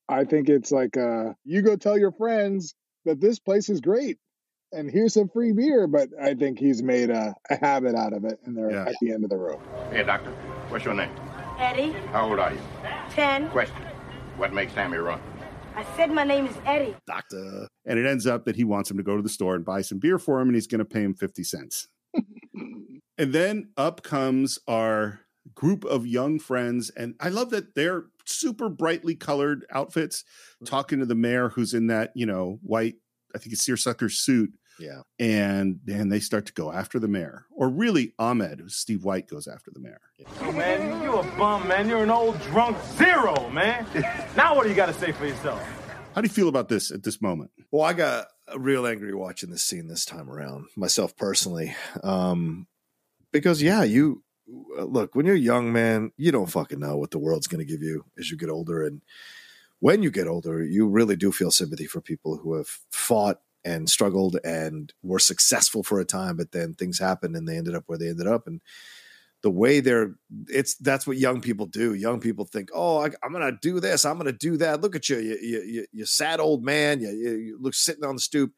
I think it's like uh, you go tell your friends that this place is great and here's some free beer. But I think he's made a, a habit out of it, and they're Yeah. at the end of the road. Hey, doctor, what's your name? Eddie, How old are you? 10. Question. What makes Sammy run? I said my name is Eddie. Doctor. And it ends up that he wants him to go to the store and buy some beer for him, and he's going to pay him 50 cents. and then up comes our group of young friends. And I love that they're super brightly colored outfits talking to the mayor who's in that, you know, white, I think it's seersucker suit. Yeah. And then they start to go after the mayor. Or really, Ahmed, Steve White, goes after the mayor. Oh, man, you, you a bum, man. You're an old drunk zero, man. now what do you got to say for yourself? How do you feel about this at this moment? Well, I got real angry watching this scene this time around, myself personally. Um, because, yeah, you Uh, look, when you're a young, man, you don't fucking know what the world's going to give you as you get older. And when you get older, you really do feel sympathy for people who have fought and struggled and were successful for a time, but then things happened and they ended up where they ended up. And the way they're it's that's what young people do. Young people think oh I, i'm gonna do this. I'm gonna do that. Look at you you you, you, you sad old man. You, you, you look sitting on the stoop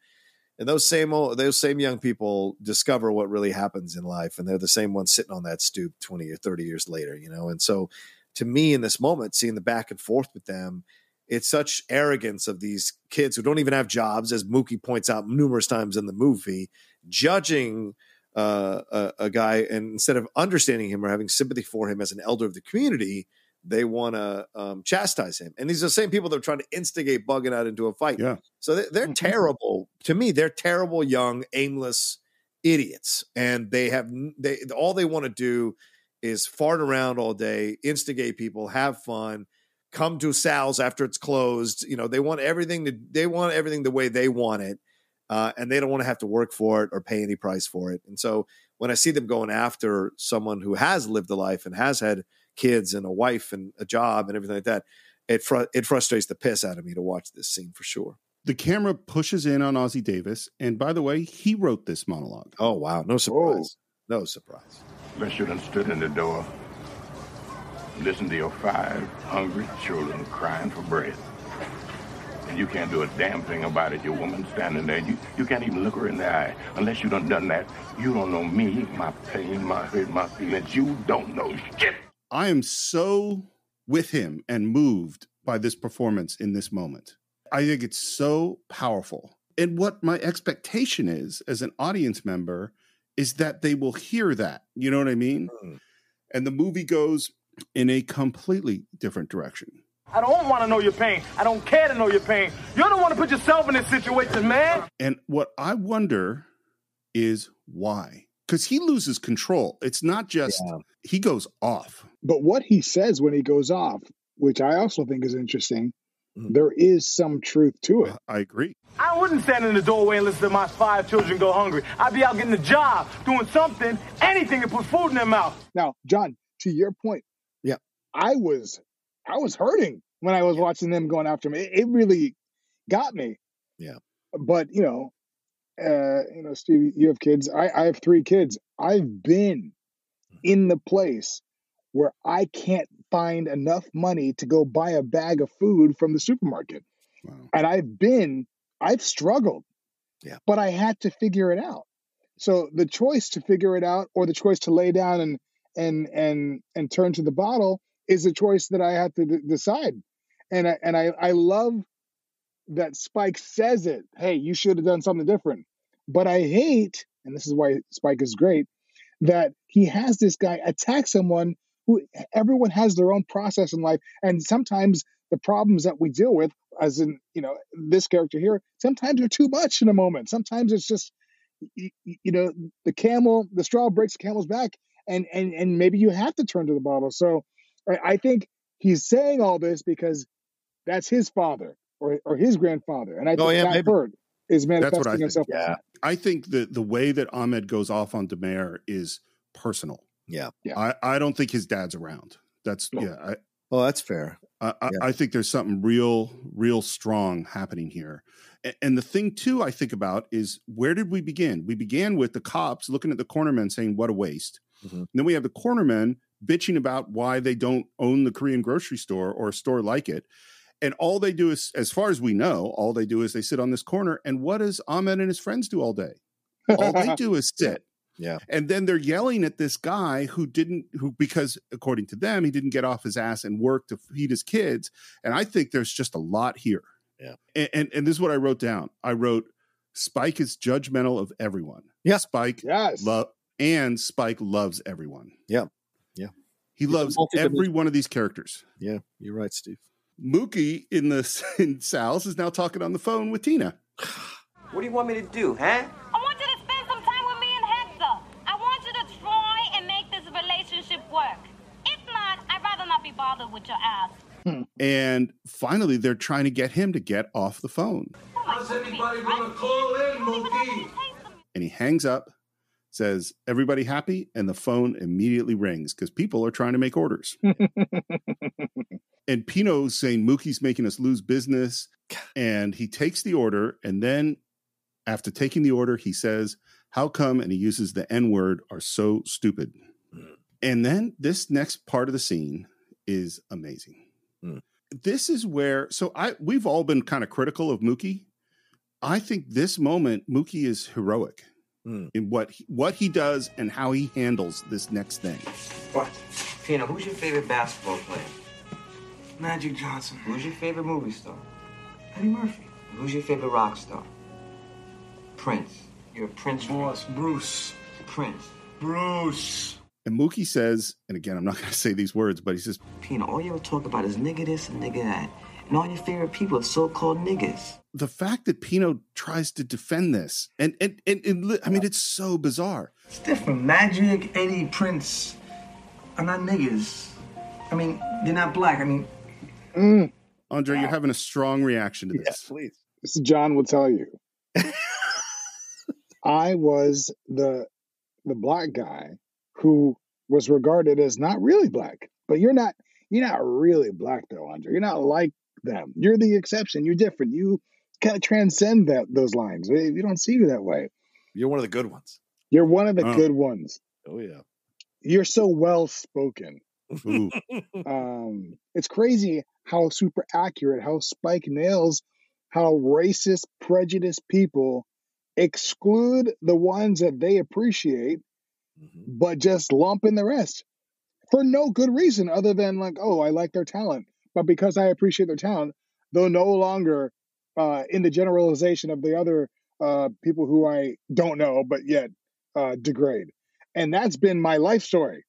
and those same old those same young people discover what really happens in life and they're the same ones sitting on that stoop 20 or 30 years later you know? And so to me in this moment seeing the back and forth with them it's such arrogance of these kids who don't even have jobs as mookie points out numerous times in the movie judging uh, a, a guy, and instead of understanding him or having sympathy for him as an elder of the community, they want to um, chastise him. And these are the same people that are trying to instigate bugging out into a fight. Yeah. So they, they're terrible to me. They're terrible, young, aimless idiots, and they have they all they want to do is fart around all day, instigate people, have fun, come to Sal's after it's closed. You know, they want everything to they want everything the way they want it uh, and they don't want to have to work for it or pay any price for it. And so when I see them going after someone who has lived a life and has had kids and a wife and a job and everything like that, it fr- it frustrates the piss out of me to watch this scene for sure. The camera pushes in on Ossie Davis. And by the way, he wrote this monologue. Oh, wow. No surprise. No surprise. Unless you done stood in the door, listen to your five hungry children crying for bread. And you can't do a damn thing about it. Your woman standing there, you, you can't even look her in the eye. Unless you done done that, you don't know me, my pain, my hurt, my feelings. You don't know shit. I am so with him and moved by this performance in this moment. I think it's so powerful. And what my expectation is as an audience member is that they will hear that. You know what I mean? Hmm. And the movie goes in a completely different direction. I don't want to know your pain. I don't care to know your pain. You don't want to put yourself in this situation, man. And what I wonder is why? Because he loses control. It's not just he goes off. But what he says when he goes off, which I also think is interesting, there is some truth to it. I agree. I wouldn't stand in the doorway and listen to my five children go hungry. I'd be out getting a job, doing something, anything to put food in their mouth. Now, John, to your point, yeah, I was I was hurting when I was watching them going after me. It, it really got me. Yeah. But you know, uh, you know, Steve, you have kids. I, I have three kids. I've been in the place where I can't find enough money to go buy a bag of food from the supermarket. And I've been, I've struggled. Yeah. But I had to figure it out. So the choice to figure it out or the choice to lay down and and and and turn to the bottle is a choice that I had to d- decide. And I and I I love that Spike says it. Hey, you should have done something different. But I hate, and this is why Spike is great, that he has this guy attack someone who everyone has their own process in life, and sometimes the problems that we deal with, as in you know this character here, sometimes are too much in a moment. Sometimes it's just y- y- you know the camel, the straw breaks the camel's back, and and and maybe you have to turn to the bottle. So I I think he's saying all this because that's his father or or his grandfather, and I Oh, think yeah, that maybe. hurt is That's what I manifesting think. himself. Yeah. I think that the way that Ahmed goes off on Da Mayor is personal. Yeah. Yeah. I, I don't think his dad's around. That's yeah. I, well, that's fair. I, I, I think there's something real, real strong happening here. A- And the thing too, I think about is where did we begin? We began with the cops looking at the cornermen saying, "What a waste." And then we have the cornermen bitching about why they don't own the Korean grocery store or a store like it. And all they do is, as far as we know, all they do is they sit on this corner. And what does Ahmed and his friends do all day? All they do is sit. Yeah. And then they're yelling at this guy who didn't, who, because according to them, he didn't get off his ass and work to feed his kids. And I think there's just a lot here. Yeah. And, and, and this is what I wrote down. I wrote, Spike is judgmental of everyone. Yeah. Spike Yes. love and Spike loves everyone. Yeah. Yeah. He He's loves every one of these characters. Yeah, you're right, Steve. Mookie in the in Sal's is now talking on the phone with Tina. What do you want me to do, huh? I want you to spend some time with me and Hector. I want you to try and make this relationship work. If not, I'd rather not be bothered with your ass. Hmm. And finally, they're trying to get him to get off the phone. How's anybody gonna call in, Mookie? And he hangs up, says, Everybody happy? And the phone immediately rings because people are trying to make orders. and Pino's saying Mookie's making us lose business. And he takes the order. And then after taking the order, he says, How come? And he uses the N word, are so stupid. Hmm. And then this next part of the scene is amazing. Hmm. This is where so I we've all been kind of critical of Mookie. I think this moment Mookie is heroic hmm. in what he, what he does and how he handles this next thing. What? Pino, who's your favorite basketball player? Magic Johnson. Who's your favorite movie star? Eddie Murphy. Who's your favorite rock star? Prince. You're a Prince. Boss, Bruce. Prince. Bruce. And Mookie says, and again, I'm not going to say these words, but he says, Pino, all you ever talk about is nigga this and nigga that. And all your favorite people are so-called niggas. the fact that Pino tries to defend this, and and, and, and I mean, it's so bizarre. It's different. Magic, Eddie, Prince are not niggas. I mean, they're not black. I mean, mm. Andre, you're having a strong reaction to this. please. This John will tell you. I was the the black guy who was regarded as not really black. But you're not you're not really black though, Andre. You're not like them. You're the exception. You're different. You kind of transcend that those lines. We we don't see you that way. You're one of the good ones. You're one of the Oh. good ones. Oh yeah. You're so well spoken. Um, it's crazy how super accurate, how Spike nails how racist, prejudiced people exclude the ones that they appreciate, but just lumping the rest for no good reason other than like, oh, I like their talent, but because I appreciate their talent, they'll no longer uh, in the generalization of the other uh, people who I don't know, but yet uh, degrade. And that's been my life story.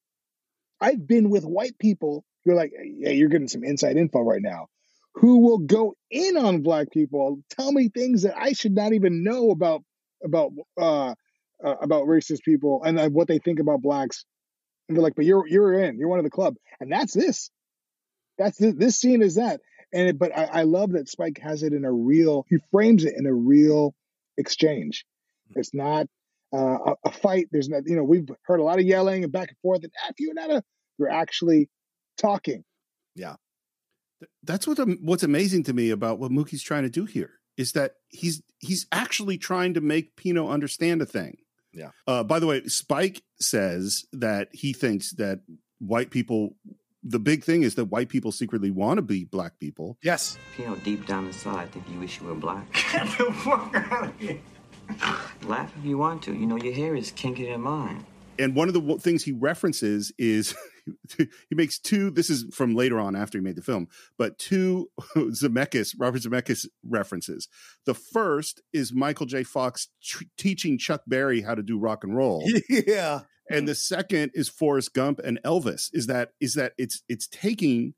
I've been with white people who are like, yeah, you're getting some inside info right now, who will go in on black people, tell me things that I should not even know about about uh, uh about racist people and uh, what they think about blacks. And they're like, but you're you're in, you're one of the club, and that's this. That's this, this scene is that, and it, but I, I love that Spike has it in a real. He frames it in a real exchange. It's not uh, a, a fight. There's not, you know, we've heard a lot of yelling and back and forth, and F you, not a. You're actually talking. Yeah. That's what what's amazing to me about what Mookie's trying to do here is that he's he's actually trying to make Pino understand a thing. Yeah. Uh, by the way, Spike says that he thinks that white people. The big thing is that white people secretly want to be black people. Yes. You know, deep down inside, I think you wish you were black. get the fuck out of here. Laugh if you want to. You know your hair is kinkier than mine. and one of the w- things he references is he makes two this is from later on after he made the film but two zemeckis robert zemeckis references. The first is michael j. Fox tr- teaching chuck berry how to do rock and roll. Yeah. and the second is forrest gump and elvis. Is that is that it's it's taking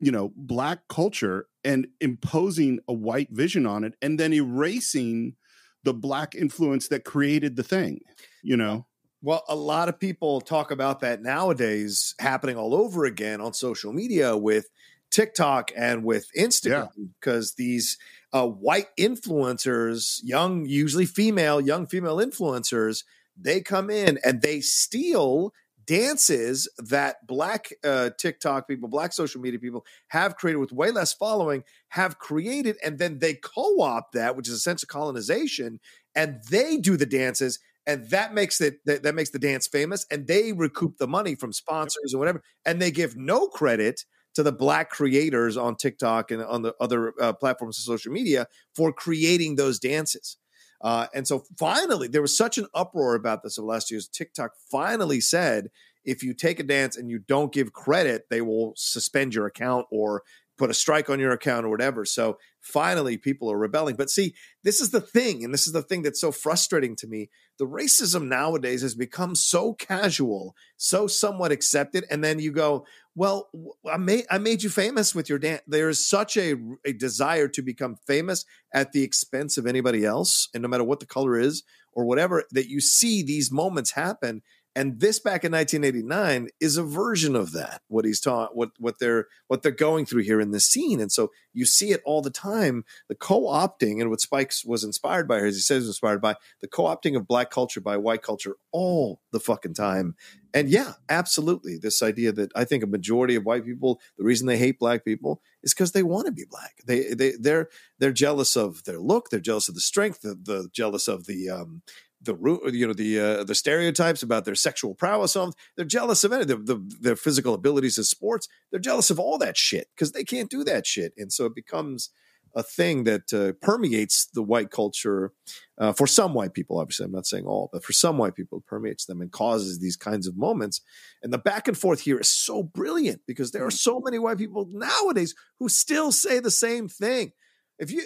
you know black culture and imposing a white vision on it and then erasing the black influence that created the thing you know Well, a lot of people talk about that nowadays happening all over again on social media with TikTok and with Instagram because these uh, white influencers, young, usually female, young female influencers, they come in and they steal dances that black uh, TikTok people, black social media people have created with way less following, have created, and then they co opt that, which is a sense of colonization, and they do the dances and that makes it that, that makes the dance famous and they recoup the money from sponsors or whatever and they give no credit to the black creators on TikTok and on the other uh, platforms of social media for creating those dances. Uh, and so finally, there was such an uproar about this the last years. TikTok finally said if you take a dance and you don't give credit, they will suspend your account or put a strike on your account or whatever. So finally, people are rebelling. But see, this is the thing, and this is the thing that's so frustrating to me. The racism nowadays has become so casual, so somewhat accepted. And then you go, well, I made I made you famous with your dance. There is such a, a desire to become famous at the expense of anybody else, and no matter what the color is or whatever, that you see these moments happen. And this back in 1989 is a version of that. What he's taught, what what they're what they're going through here in this scene, and so you see it all the time. The co-opting and what Spikes was inspired by, as he says, inspired by the co-opting of black culture by white culture all the fucking time. And yeah, absolutely, this idea that I think a majority of white people, the reason they hate black people is because they want to be black. They they they're they're jealous of their look. They're jealous of the strength. The, the jealous of the um, the you know the uh, the stereotypes about their sexual prowess. On they're jealous of any the, the, their physical abilities in sports. They're jealous of all that shit because they can't do that shit, and so it becomes a thing that uh, permeates the white culture uh, for some white people. Obviously, I'm not saying all, but for some white people, it permeates them and causes these kinds of moments. And the back and forth here is so brilliant because there are so many white people nowadays who still say the same thing if you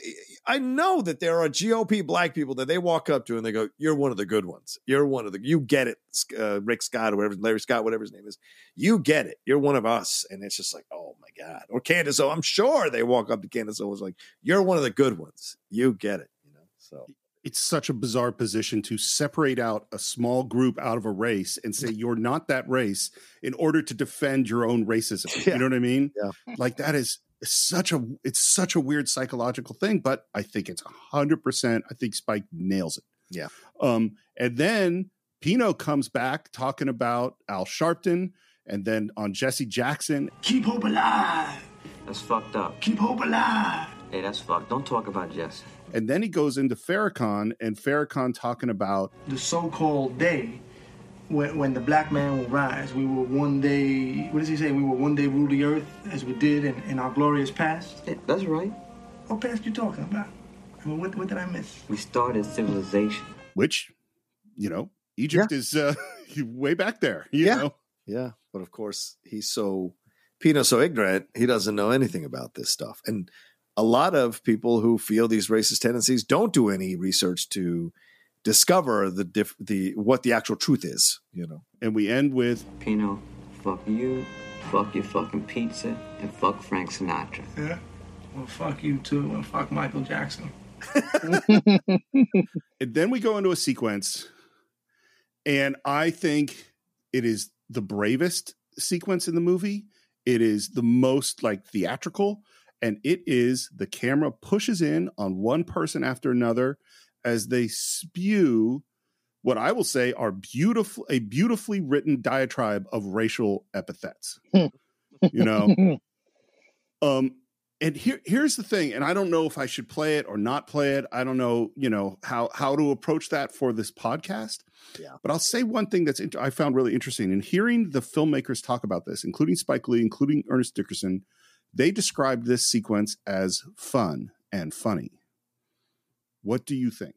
i know that there are gop black people that they walk up to and they go you're one of the good ones you're one of the you get it uh, rick scott or whatever larry scott whatever his name is you get it you're one of us and it's just like oh my god or candace o i'm sure they walk up to candace o was like you're one of the good ones you get it you know so it's such a bizarre position to separate out a small group out of a race and say you're not that race in order to defend your own racism. Yeah. You know what I mean? Yeah. Like that is such a it's such a weird psychological thing, but I think it's hundred percent. I think Spike nails it. Yeah. Um, and then Pino comes back talking about Al Sharpton, and then on Jesse Jackson. Keep hope alive. That's fucked up. Keep hope alive. Hey, that's fucked. Don't talk about Jesse. And then he goes into Farrakhan, and Farrakhan talking about the so-called day when, when the black man will rise. We will one day, what does he say? We will one day rule the earth as we did in, in our glorious past. Yeah, that's right. What past you talking about? I mean, what, what did I miss? We started civilization. Which, you know, Egypt yeah. is uh, way back there. yeah. Know? Yeah. But of course, he's so, Pino's so ignorant, he doesn't know anything about this stuff. And a lot of people who feel these racist tendencies don't do any research to discover the diff- the what the actual truth is, you know. And we end with Pino, fuck you, fuck your fucking pizza, and fuck Frank Sinatra. Yeah. Well, fuck you too, and fuck Michael Jackson. and then we go into a sequence, and I think it is the bravest sequence in the movie. It is the most like theatrical, and it is the camera pushes in on one person after another as they spew what I will say are beautiful a beautifully written diatribe of racial epithets. you know. Um and here here's the thing and I don't know if I should play it or not play it. I don't know, you know, how how to approach that for this podcast. Yeah. But I'll say one thing that's I found really interesting in hearing the filmmakers talk about this, including Spike Lee, including Ernest Dickerson, they described this sequence as fun and funny. What do you think?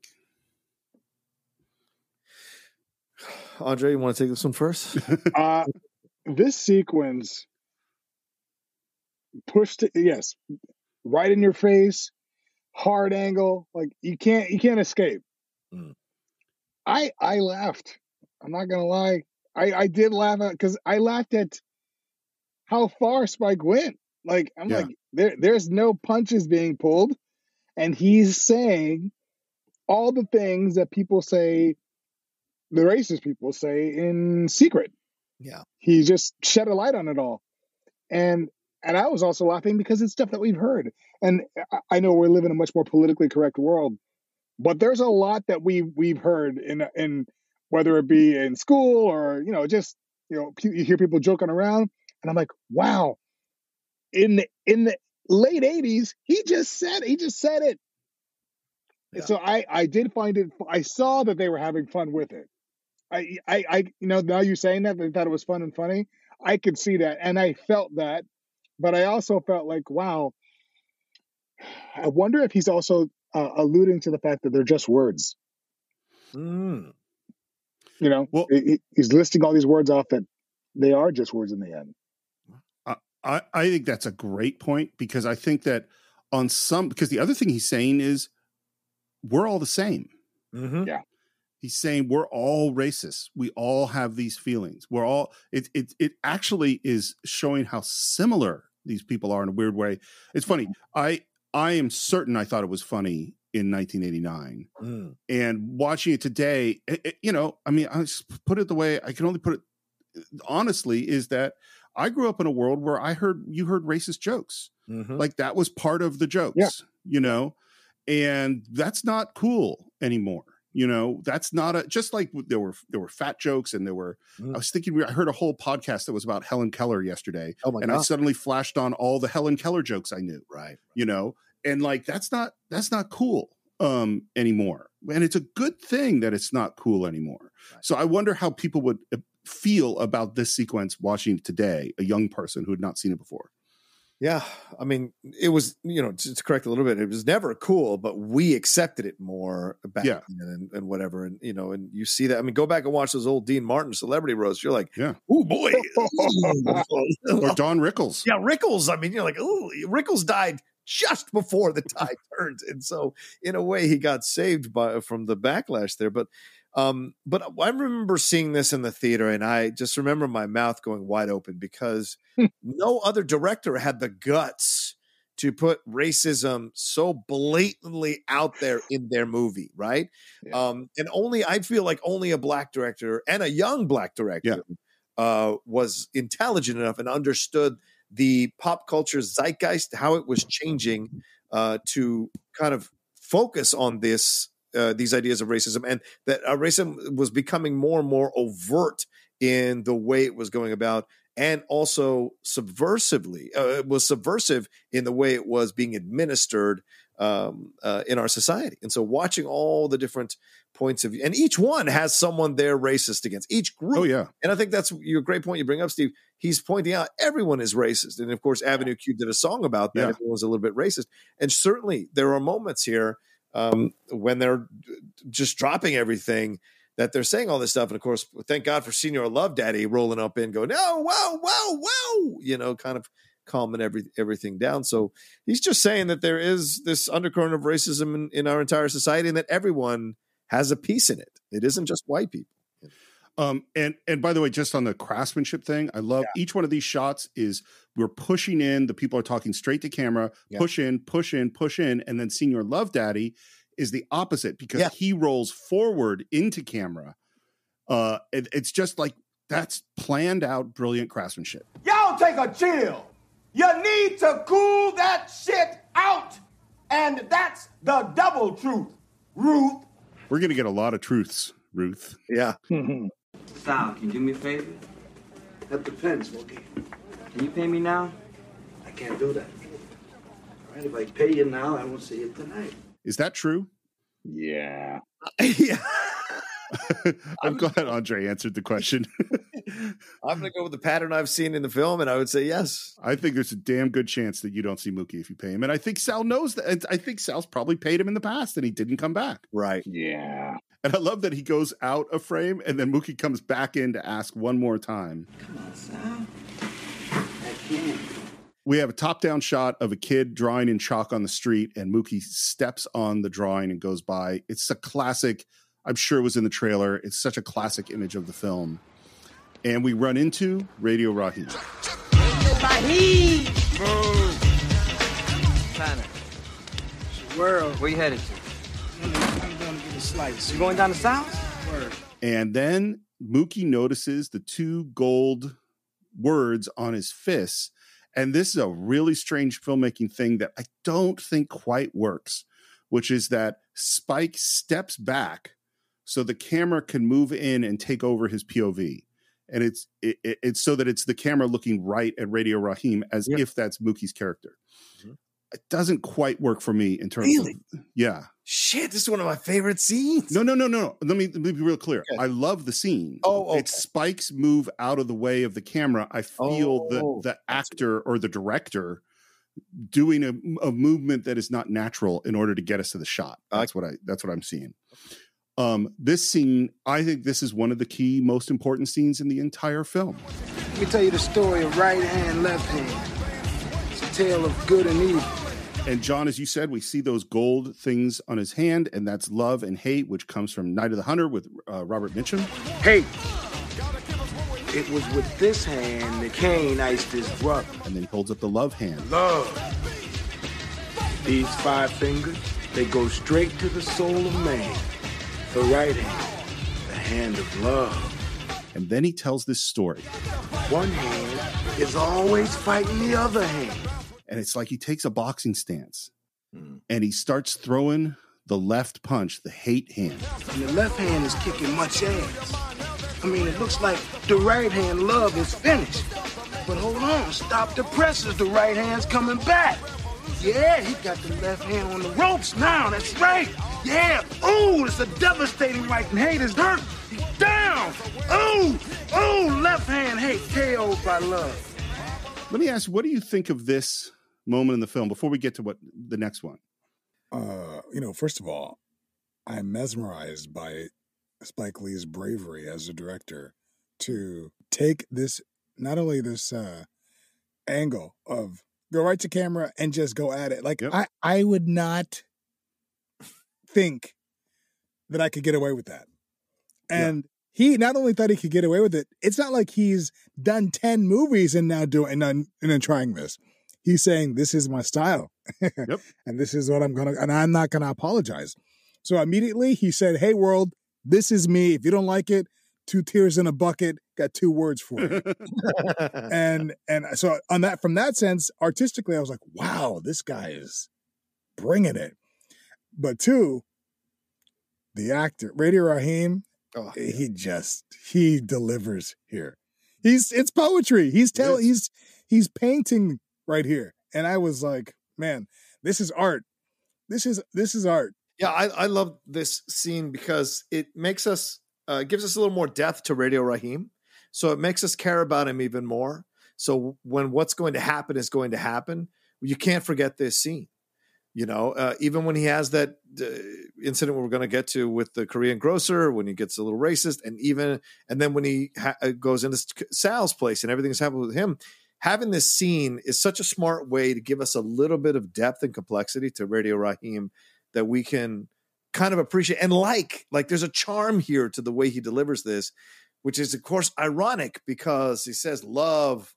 Andre, you want to take this one first? uh, this sequence pushed it, yes, right in your face, hard angle, like you can't you can't escape. Mm. I I laughed. I'm not gonna lie. I I did laugh at because I laughed at how far Spike went. Like I'm yeah. like there there's no punches being pulled, and he's saying all the things that people say, the racist people say in secret. Yeah. He just shed a light on it all. And and I was also laughing because it's stuff that we've heard. And I know we live in a much more politically correct world, but there's a lot that we we've heard in in whether it be in school or you know just you know you hear people joking around, and I'm like, wow. In the in the late '80s, he just said he just said it So I I did find it. I saw that they were having fun with it. I I I you know now you're saying that they thought it was fun and funny. I could see that, and I felt that, but I also felt like wow. I wonder if he's also uh, alluding to the fact that they're just words. Mm. You know, Well- he- he's listing all these words off that they are just words in the end. I, I think that's a great point because I think that on some because the other thing he's saying is we're all the same. Mm-hmm. Yeah. He's saying we're all racist. We all have these feelings. We're all it it it actually is showing how similar these people are in a weird way. It's funny. I I am certain I thought it was funny in 1989 Mm. and watching it today it- it- you know i mean i just put it the way i can only put it honestly is that i grew up in a world where i heard you heard racist jokes Mhm. like that was part of the jokes Yeah. you know and that's not cool anymore you know that's not a just like there were there were fat jokes and there were Mm. i was thinking i heard a whole podcast that was about helen keller yesterday Oh and i suddenly flashed on all the helen keller jokes i knew right. you know and like that's not that's not cool um anymore and it's a good thing that it's not cool anymore Right. so i wonder how people would feel about this sequence watching it today a young person who had not seen it before Yeah, I mean, it was you know just to correct a little bit. It was never cool, but we accepted it more back Yeah. then and, and whatever. And you know, and you see that. I mean, go back and watch those old Dean Martin celebrity roasts. You're like, Yeah. oh boy, or don rickles yeah, Rickles. I mean, you're like, oh, Rickles died just before the tide turned, and so in a way, he got saved by from the backlash there. But, um, but I remember seeing this in the theater, and I just remember my mouth going wide open because no other director had the guts to put racism so blatantly out there in their movie, right? Yeah. Um, and only I feel like only a black director and a young black director uh, was intelligent enough and understood the pop culture zeitgeist, how it was changing uh, to kind of focus on this uh, these ideas of racism, and that uh, racism was becoming more and more overt in the way it was going about, and also subversively, uh, it was subversive in the way it was being administered um, uh, in our society. And so, watching all the different points of view, and each one has someone they're racist against. Each group oh yeah and I think that's your great point you bring up, Steve. He's pointing out everyone is racist. And of course, Avenue Q did a song about that. Yeah. Everyone's a little bit racist. And certainly there are moments here um, when they're just dropping everything that they're saying all this stuff. And of course, thank God for Senor Love Daddy rolling up in, going, no, wow, wow, wow, you know, kind of calming every, everything down. So he's just saying that there is this undercurrent of racism in, in our entire society and that everyone has a piece in it. It isn't just white people. Um, and and by the way, just on the craftsmanship thing, I love each one of these shots is we're pushing in, the people are talking straight to camera, Yeah. push in, push in, push in, and then Senor Love Daddy is the opposite because Yeah. he rolls forward into camera. Uh it- it's just like that's planned out, brilliant craftsmanship. Y'all take a chill. You need to cool that shit out. And that's the double truth. Ruth. We're gonna get a lot of truths, Ruth. Yeah. Sal, can you do me a favor? That depends, Mookie. Can you pay me now? I can't do that. All right, if I pay you now, I won't see you tonight. Is that true? Yeah. yeah. I'm glad Andre answered the question. I'm going to go with the pattern I've seen in the film, and I would say yes. I think there's a damn good chance that you don't see Mookie if you pay him. And I think Sal knows that. And I think Sal's probably paid him in the past and he didn't come back. Right. Yeah. And I love that he goes out of frame and then Mookie comes back in to ask one more time. Come on, Sal. I can't. We have a top down shot of a kid drawing in chalk on the street, and Mookie steps on the drawing and goes by. It's a classic. I'm sure it was in the trailer. It's such a classic image of the film. And we run into Radio Raheem. Tanner, World. where you headed to? I'm going to get a slice. You going down Sal's? Word. And then Mookie notices the two gold words on his fists. And this is a really strange filmmaking thing that I don't think quite works, which is that Spike steps back so the camera can move in and take over his POV. And it's it, it- it's so that it's the camera looking right at Radio Raheem as Yeah. if that's Mookie's character. Mhm. it doesn't quite work for me in terms Really? of yeah. Shit, this is one of my favorite scenes. No, no, no, no. Let me, let me be real clear. I love the scene. Oh, okay. it's Spike's move out of the way of the camera. I feel Oh, the the actor or the director doing a, a movement that is not natural in order to get us to the shot. That's what I that's what I'm seeing. Um, this scene, I think this is one of the key, most important scenes in the entire film. Let me tell you the story of right hand, left hand. It's a tale of good and evil. And John, as you said, we see those gold things on his hand, and that's love and hate, which comes from Night of the Hunter with uh, Robert Mitchum. Hate. It was with this hand that Cain iced his brother. And then he holds up the love hand. Love. These five fingers, they go straight to the soul of man. The right hand, the hand of love. And then he tells this story. One hand is always fighting the other hand. And it's like he takes a boxing stance Hmm. and he starts throwing the left punch, the hate hand. And the left hand is kicking much ass. I mean, it looks like the right hand love is finished. But hold on, stop the presses. The right hand's coming back. Yeah, he got the left hand on the ropes now. That's right. Yeah. Ooh, it's a devastating right and hate is hurt. He's down. Ooh, ooh, left hand hate KO'd by love. Let me ask, what do you think of this moment in the film before we get to what the next one? Uh, you know, first of all, I'm mesmerized by Spike Lee's bravery as a director to take this not only this uh angle of go right to camera and just go at it. Like I I would not think that I could get away with that. And he not only thought he could get away with it, it's not like he's done 10 movies and now doing and then, and then trying this. He's saying this is my style. Yep. and this is what I'm gonna and I'm not gonna apologize. So immediately he said, Hey world, this is me. If you don't like it, two tears in a bucket, got two words for it. and and so on that from that sense, artistically, I was like, wow, this guy is bringing it. But two, the actor, Radio Raheem, oh, eh, he just he delivers here. He's it's poetry. He's telling he's he's painting right here. And I was like, man, this is art. This is this is art. Yeah, I, I love this scene because it makes us uh, gives us a little more depth to Radio Raheem. So it makes us care about him even more. So when what's going to happen is going to happen, you can't forget this scene. You know, uh, even when he has that uh, incident we're going to get to with the Korean grocer, when he gets a little racist, and even and then when he ha- uh, goes into Sal's place and everything's happened with him, having this scene is such a smart way to give us a little bit of depth and complexity to Radio Raheem that we can kind of appreciate and like. Like there's a charm here to the way he delivers this, which is of course ironic because he says love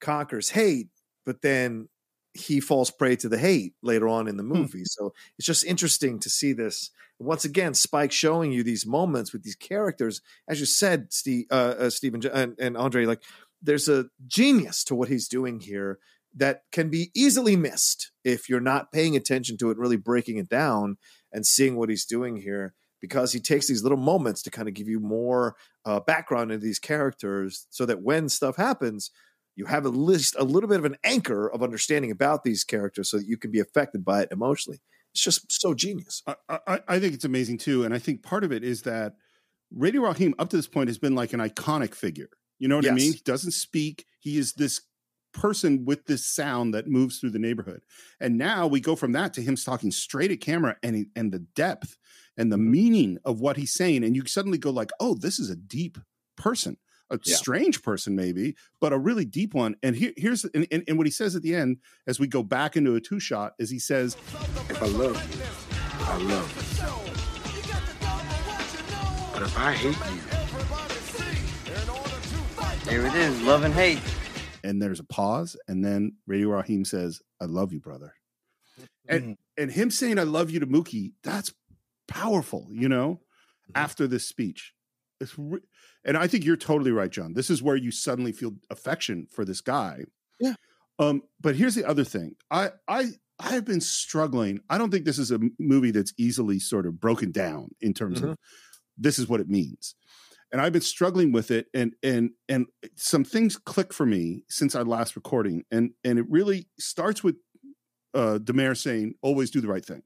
conquers hate, but then he falls prey to the hate later on in the movie. So it's just interesting to see this once again. Spike showing you these moments with these characters, as you said, Steve, uh, uh, Stephen and, and Andre. Like there's a genius to what he's doing here that can be easily missed if you're not paying attention to it, really breaking it down and seeing what he's doing here. Because he takes these little moments to kind of give you more uh, background into these characters, so that when stuff happens, you have at least a little bit of an anchor of understanding about these characters, so that you can be affected by it emotionally. It's just so genius. I, I, I think it's amazing too, and I think part of it is that Radio Raheem up to this point has been like an iconic figure. You know what I mean? He doesn't speak. He is this person with this sound that moves through the neighborhood. And now we go from that to him talking straight at camera and he, and the depth and the Mm-hmm. meaning of what he's saying and you suddenly go like, "Oh, this is a deep person." A Yeah. strange person maybe, but a really deep one. And here, here's and, and, and what he says at the end as we go back into a two shot is he says, If I love you, I love you. But if I hate you, there it is, love and hate. And there's a pause and then Radio Raheem says i love you brother. And mm-hmm. and him saying i love you to mookie that's powerful you know mm-hmm. after this speech. It's re- and i think you're totally right john. This is where you suddenly feel affection for this guy. Yeah. um but here's the other thing. I i i've been struggling. I don't think this is a movie that's easily sort of broken down in terms of mm-hmm. this is what it means and I've been struggling with it, and and and some things click for me since our last recording, and and it really starts with uh, Da Mayor saying, "Always do the right thing,"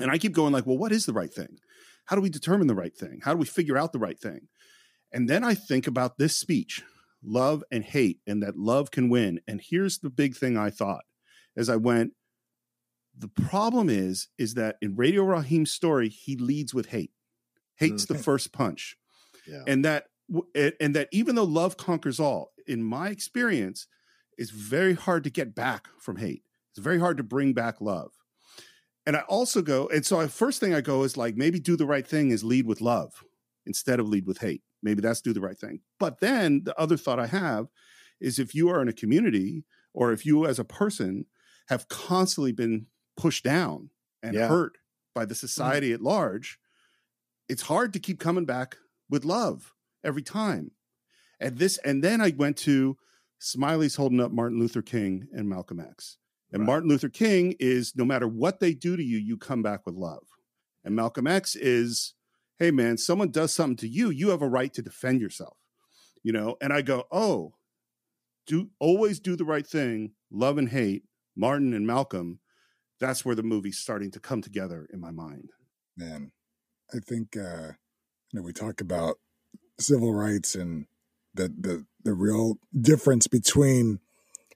and I keep going like, "Well, what is the right thing? How do we determine the right thing? How do we figure out the right thing?" And then I think about this speech, love and hate, and that love can win. And here's the big thing I thought as I went. The problem is, is that in Radio Raheem's story, he leads with hate. Hate's the first punch Yeah. and that and- that even though love conquers all in my experience it's very hard to get back from hate. It's very hard to bring back love. And i also go and so I, first thing i go is like maybe do the right thing is lead with love instead of lead with hate. Maybe that's do the right thing. But then the other thought i have is if you are in a community or if you as a person have constantly been pushed down and Yeah. hurt by the mm-hmm. society at large it's hard to keep coming back with love every time. And this, and then I went to Smiley's holding up Martin Luther King and Malcolm X. And Martin Luther King is no matter what they do to you, you come back with love. And Malcolm X is, hey man, someone does something to you, you have a right to defend yourself. You know, and I go, oh, do always do the right thing, love and hate, Martin and Malcolm. That's where the movie's starting to come together in my mind. man i think uh you know we talk about civil rights and the the the real difference between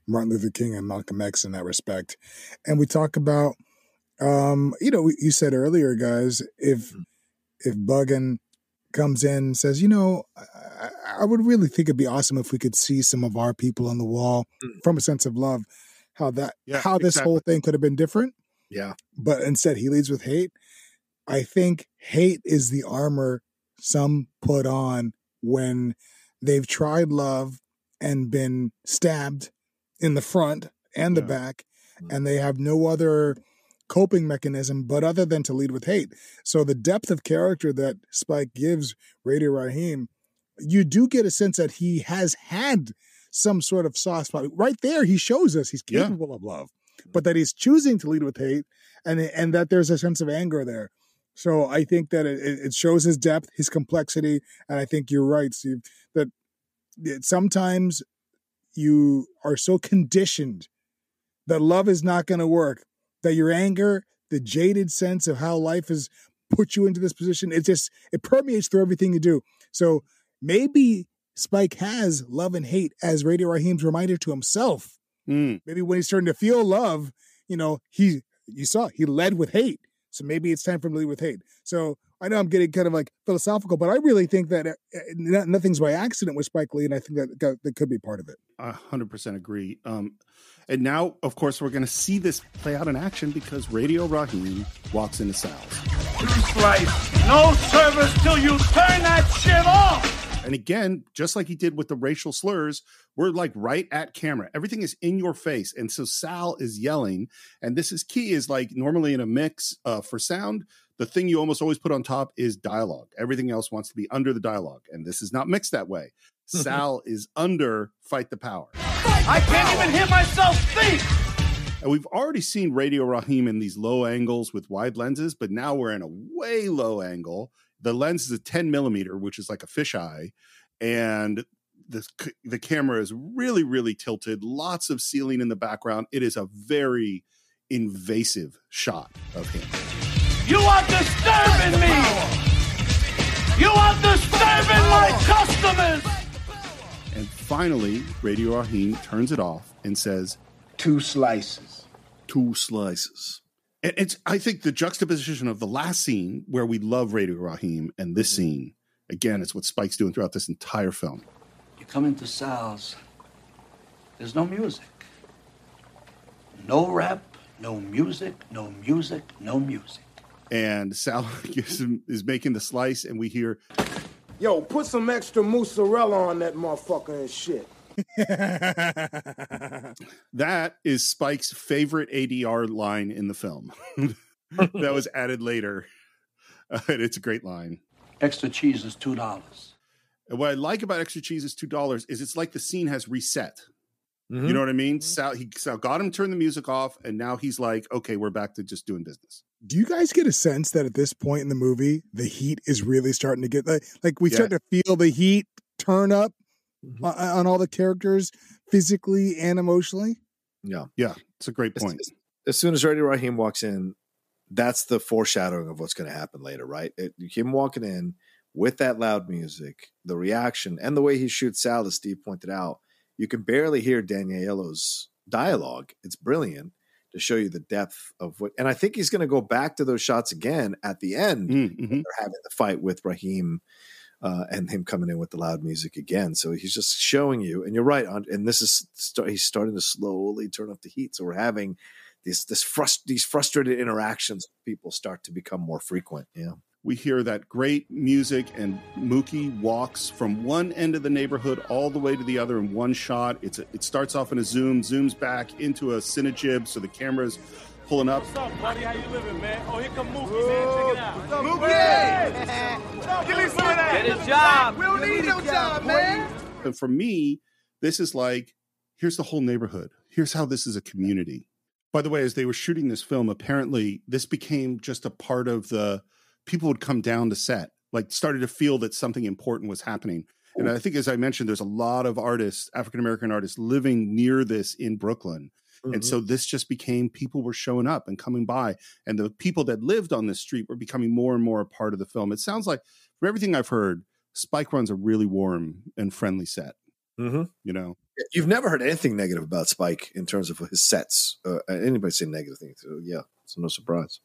martin luther king and malcolm x in that respect. And we talk about um you know you said earlier guys if if buggin comes in and says you know I, I would really think it'd be awesome if we could see some of our people on the wall from a sense of love how that Yeah, how this whole thing could have been different. Yeah. but instead he leads with hate. I think hate is the armor some put on when they've tried love and been stabbed in the front and the back, mm. and they have no other coping mechanism but other than to lead with hate. So the depth of character that Spike gives Radio Raheem, you do get a sense that he has had some sort of soft spot. Right there, he shows us he's Yeah. capable of love, but mm. that he's choosing to lead with hate, and and that there's a sense of anger there. So I think that it, it shows his depth, his complexity, and I think you're right, Steve. That it, sometimes you are so conditioned that love is not going to work, that your anger, the jaded sense of how life has put you into this position, it just it permeates through everything you do. So maybe Spike has love and hate as Radio Raheem's reminder to himself. Mm. Maybe when he's starting to feel love, you know, he you saw he led with hate. So maybe it's time for him to lead with hate. So I know I'm getting kind of like philosophical, but I really think that uh, uh, no- nothing's by accident with Spike Lee, and I think that that, that could be part of it. I 100% agree. Um, and now, of course, we're going to see this play out in action because Radio Raheem walks into Sal's. Slice. No service till you turn that shit off. And again, just like he did with the racial slurs, we're like right at camera. Everything is in your face. And so Sal is yelling. And this is key is like normally in a mix uh, for sound, the thing you almost always put on top is dialogue. Everything else wants to be under the dialogue. And this is not mixed that way. Sal is under Fight the Power. I can't even hear myself think. And we've already seen Radio Raheem in these low angles with wide lenses, but now we're in a way low angle. The lens is a 10 millimeter, which is like a fisheye, and the the camera is really really tilted. Lots of ceiling in the background. It is a very invasive shot of him. You are disturbing me. You are disturbing my customers. And finally, Radio Raheem turns it off and says, Two slices. Two slices. And it's I think the juxtaposition of the last scene where we love Radio Raheem and this mm-hmm. scene, again, it's what Spike's doing throughout this entire film. You come into Sal's, there's no music. No rap, no music, no music, no music. And Sal gives him, is making the slice, and we hear, Yo, put some extra mozzarella on that motherfucker and shit. that is Spike's favorite ADR line in the film. that was added later. Uh, and it's a great line. Extra cheese is two dollars. And what I like about extra cheese is two dollars is it's like the scene has reset. Mm-hmm. You know what I mean? Sal he Sal got him turn the music off, and now he's like, okay, we're back to just doing business. Do you guys get a sense that at this point in the movie, the heat is really starting to get like, like we Yeah. start to feel the heat turn up Mm-hmm. on, on all the characters physically and emotionally? Yeah. Yeah, it's a great point. es- as soon as Radio Raheem walks in, that's the foreshadowing of what's going to happen later, right? It, him walking in with that loud music, the reaction, and the way he shoots Sal, as Steve pointed out, you can barely hear Danny Aiello's dialogue. It's brilliant to show you the depth of what. And I think he's going to go back to those shots again at the end. Mm-hmm. They're having the fight with Raheem. Uh, and him coming in with the loud music again, so he's just showing you. And you're right, on, and this is he's starting to slowly turn up the heat. So we're having these this frust- these frustrated interactions. People start to become more frequent. Yeah. We hear that great music, and Mookie walks from one end of the neighborhood all the way to the other in one shot. It's a, it starts off in a zoom, zooms back into a cinejib, so the camera's pulling up. What's up, buddy? How you living, man? Oh, here come Mookie, man. Check it out. What's up, Mookie? Give me some of that. Get a job. We don't need no job, man. And for me, this is like here's the whole neighborhood. Here's how this is a community. By the way, as they were shooting this film, apparently this became just a part of the people would come down to set, like started to feel that something important was happening. And I think, as I mentioned, there's a lot of artists, African American artists, living near this in Brooklyn. And so this just became people were showing up and coming by, and the people that lived on this street were becoming more and more a part of the film. It sounds like, from everything I've heard, Spike runs a really warm and friendly set. Mm-hmm. You know, You've never heard anything negative about Spike in terms of his sets. Uh, anybody say negative things? So yeah, it's no surprise.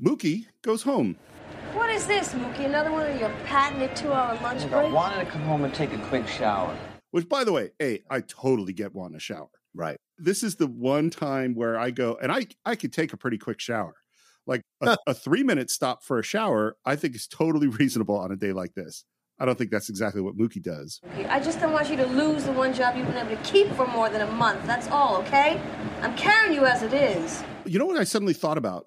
Mookie goes home. What is this, Mookie? Another one of your patented two-hour lunch I breaks? I wanted to come home and take a quick shower. Which, by the way, hey, I totally get wanting a shower. Right. This is the one time where I go, and I I could take a pretty quick shower. Like a, a three minute stop for a shower, I think is totally reasonable on a day like this. I don't think that's exactly what Mookie does. I just don't want you to lose the one job you've been able to keep for more than a month. That's all, okay? I'm carrying you as it is. You know what I suddenly thought about?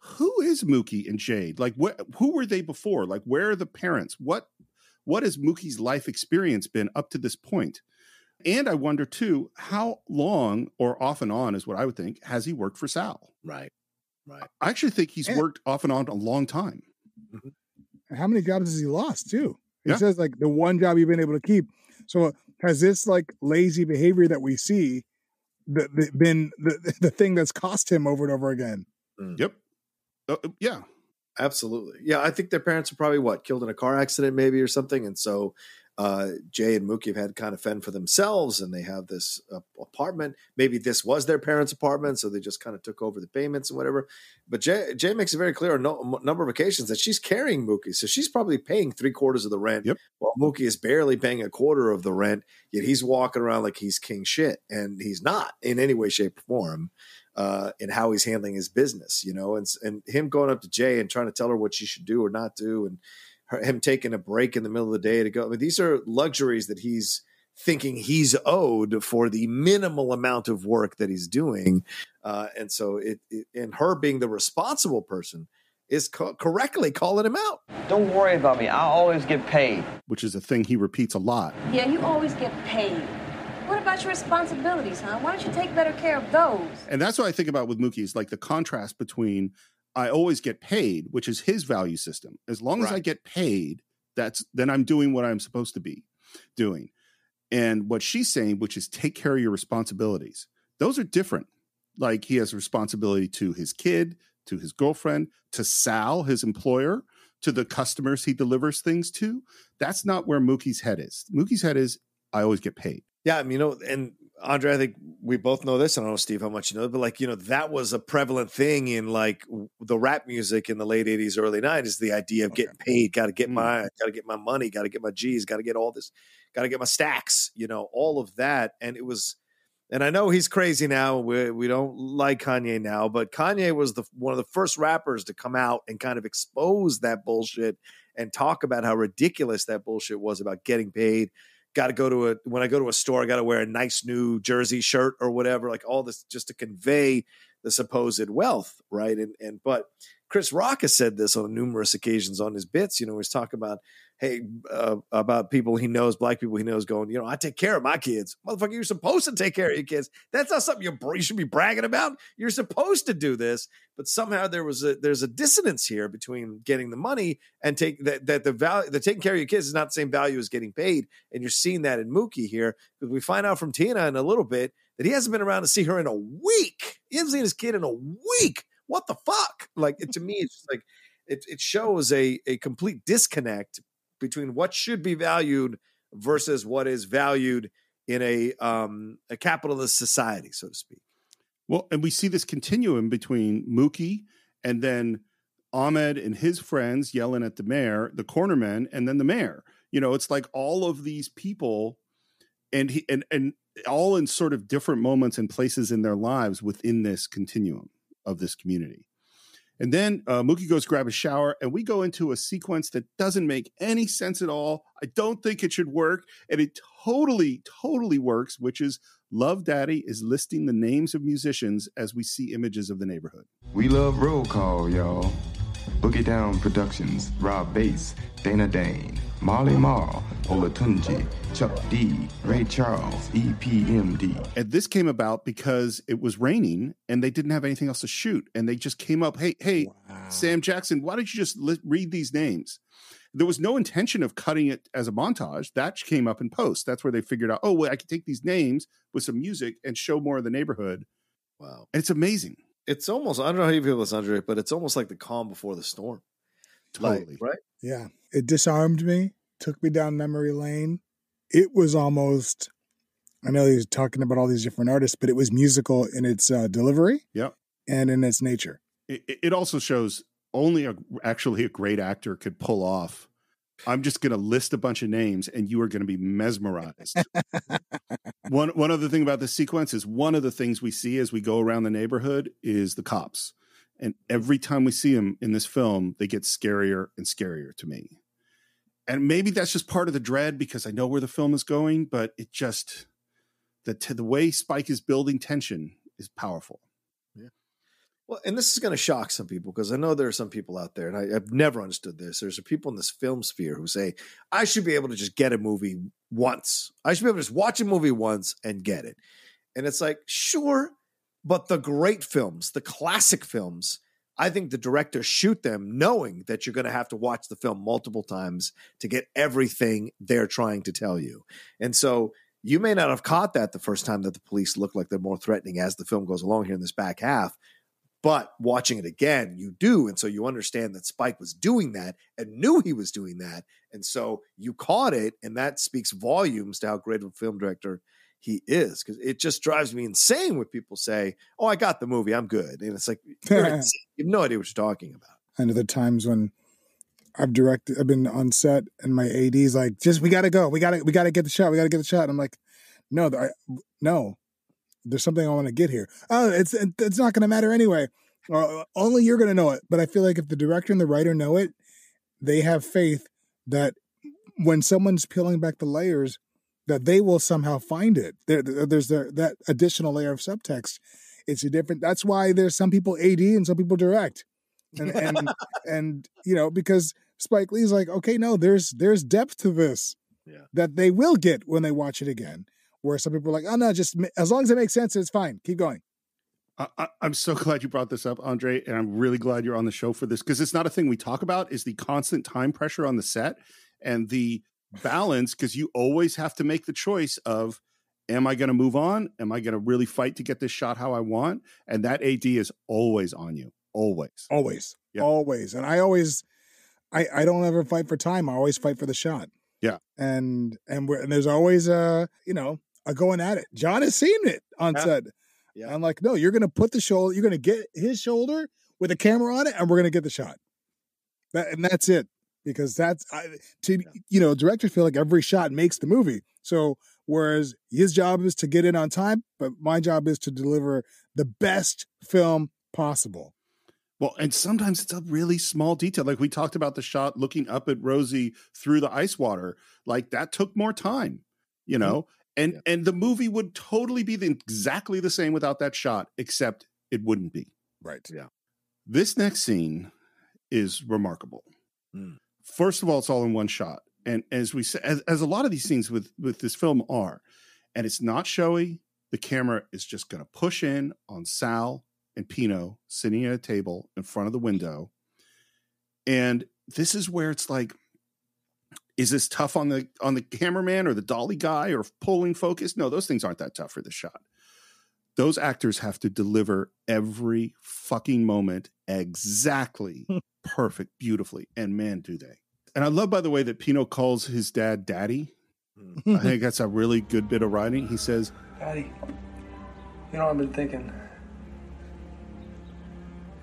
Who is Mookie and Jade? Like, wh- who were they before? Like, where are the parents? What what has Mookie's life experience been up to this point? And I wonder too, how long or off and on is what I would think has he worked for Sal? Right, right. I actually think he's Yeah. worked off and on a long time. Mm-hmm. How many jobs has he lost too? He Yeah. says like the one job you've been able to keep. So has this like lazy behavior that we see the, the, been the, the thing that's cost him over and over again? Mm. Yep. Uh, uh, yeah. Absolutely. Yeah, I think their parents are probably what killed in a car accident, maybe or something, and so uh, Jay and Mookie have had to kind of fend for themselves, and they have this uh, apartment. Maybe this was their parents' apartment, so they just kind of took over the payments and whatever. But Jay, Jay makes it very clear on no, a number of occasions that she's carrying Mookie, so she's probably paying three quarters of the rent, Yep. while Mookie is barely paying a quarter of the rent. Yet he's walking around like he's king shit, and he's not in any way, shape, or form uh, in how he's handling his business, you know, and and him going up to Jay and trying to tell her what she should do or not do, and her, him taking a break in the middle of the day to go. I mean, these are luxuries that he's thinking he's owed for the minimal amount of work that he's doing, uh, and so it, it and her being the responsible person is co- correctly calling him out. Don't worry about me. I'll always get paid. Which is a thing he repeats a lot. Yeah, you always get paid. What about your responsibilities, huh? Why don't you take better care of those? And that's what I think about with Mookie is like the contrast between I always get paid, which is his value system. As long as I get paid, that's then I'm doing what I'm supposed to be doing. And what she's saying, which is take care of your responsibilities. Those are different. Like he has responsibility to his kid, to his girlfriend, to Sal, his employer, to the customers he delivers things to. That's not where Mookie's head is. Mookie's head is I always get paid. Yeah, I mean, you know, and Andre, I think we both know this. I don't know, Steve, how much you know, but like, you know, that was a prevalent thing in like the rap music in the late '80s, early '90s. The idea of getting paid, got to get hmm. my, got to get my money, got to get my G's, got to get all this, got to get my stacks. You know, all of that, and it was. And I know he's crazy now. We we don't like Kanye now, but Kanye was the one of the first rappers to come out and kind of expose that bullshit and talk about how ridiculous that bullshit was about getting paid got to go to a when I go to a store, I got to wear a nice new jersey shirt or whatever, like all this just to convey the supposed wealth, right? And and but Chris Rock has said this on numerous occasions on his bits. You know, he's talking about hey uh, about people he knows, black people he knows, going, you know, I take care of my kids, motherfucker. You're supposed to take care of your kids. That's not something you you should be bragging about. You're supposed to do this, but somehow there was a there's a dissonance here between getting the money and take that that the value the taking care of your kids is not the same value as getting paid, and you're seeing that in Mookie here because we find out from Tina in a little bit that he hasn't been around to see her in a week. He hasn't seen his kid in a week. What the fuck? Like it, to me, it's just like it, it shows a, a complete disconnect between what should be valued versus what is valued in a um, a capitalist society, so to speak. Well, and we see this continuum between Mookie and then Ahmed and his friends yelling at the mayor, the cornermen, and then the mayor. You know, it's like all of these people and he and and all in sort of different moments and places in their lives within this continuum of this community. And then uh, Mookie goes grab a shower, and we go into a sequence that doesn't make any sense at all. I don't think it should work, and it totally, totally works. Which is Love Daddy is listing the names of musicians as we see images of the neighborhood. We love roll call, y'all. Boogie Down Productions, Rob Base, Dana Dane, Marley Marl, Olatunji, Chuck D, Ray Charles, E EPMD. And this came about because it was raining and they didn't have anything else to shoot. And they just came up, hey, hey, Sam Jackson, why don't you just li- read these names? There was no intention of cutting it as a montage. That came up in post. That's where they figured out, oh, well, I can take these names with some music and show more of the neighborhood. Wow. And it's amazing. It's almost I don't know how you feel this, Andre, but it's almost like the calm before the storm. Like, Totally. right? Yeah. It disarmed me, took me down memory lane. It was almost, I know he's talking about all these different artists, but it was musical in its uh, delivery Yep. and in its nature. It, it- it also shows only a, actually a great actor could pull off. I'm just going to list a bunch of names and you are going to be mesmerized. one one other thing about this sequence is one of the things we see as we go around the neighborhood is the cops. And every time we see them in this film, they get scarier and scarier to me. And maybe that's just part of the dread because I know where the film is going, but it just the t- the way Spike is building tension is powerful. Well, and this is going to shock some people because I know there are some people out there, and I, I've never understood this. There's people in this film sphere who say, I should be able to just get a movie once. I should be able to just watch a movie once and get it. And it's like, sure, but the great films, the classic films, I think the directors shoot them knowing that you're going to have to watch the film multiple times to get everything they're trying to tell you. And so you may not have caught that the first time that the police look like they're more threatening as the film goes along here in this back half. But watching it again, you do. And so you understand that Spike was doing that and knew he was doing that. And so you caught it. And that speaks volumes to how great of a film director he is. Because it just drives me insane when people say, Oh, I got the movie. I'm good. And it's like, you have no idea what you're talking about. Know the times when I've directed, I've been on set, and my AD's like, "Just we gotta go, we gotta, we gotta get the shot, we gotta get the shot." And I'm like, "No, I, no, there's something I want to get here. Oh, it's it's not gonna matter anyway. Uh, only you're gonna know it." But I feel like if the director and the writer know it, they have faith that when someone's peeling back the layers, that they will somehow find it. There, there- there's the, that additional layer of subtext. It's a different. That's why there's some people AD and some people direct and and and you know because Spike Lee's like, okay, no, there's there's depth to this Yeah. that they will get when they watch it again. Where some people are like, oh no, just as long as it makes sense, it's fine. Keep going. I, I'm so glad you brought this up, Andre, and I'm really glad you're on the show for this because it's not a thing we talk about. Is the constant time pressure on the set and the balance because you always have to make the choice of, am I going to move on? Am I going to really fight to get this shot how I want? And that AD is always on you, always. Always, Yeah. always, and I always, I I don't ever fight for time. I always fight for the shot. Yeah. and and and there's always a you know a going at it. John has seen it on Yeah. set. Yeah. I'm like, no, you're gonna put the shoulder, you're gonna get his shoulder with a camera on it, and we're gonna get the shot. That and that's it because that's I, to you know directors feel like every shot makes the movie. So whereas his job is to get in on time, but my job is to deliver the best film possible. Well, and sometimes it's a really small detail. Like we talked about the shot looking up at Rosie through the ice water. Like that took more time, you mm-hmm. know? And and the movie would totally be the, exactly the same without that shot, except it wouldn't be. Right. Yeah. This next scene is remarkable. Mm. First of all, it's all in one shot. And as we said, as, as a lot of these scenes with with this film are, and it's not showy. The camera is just going to push in on Sal and Pino sitting at a table in front of the window. And this is where it's like, is this tough on the on the cameraman or the dolly guy or pulling focus? No, those things aren't that tough for the shot. those actors have to deliver every fucking moment exactly hmm. perfect, beautifully. And man, do they. And I love, by the way, that Pino calls his dad daddy. Hmm. I think that's a really good bit of writing. He says, Daddy, you know, I've been thinking.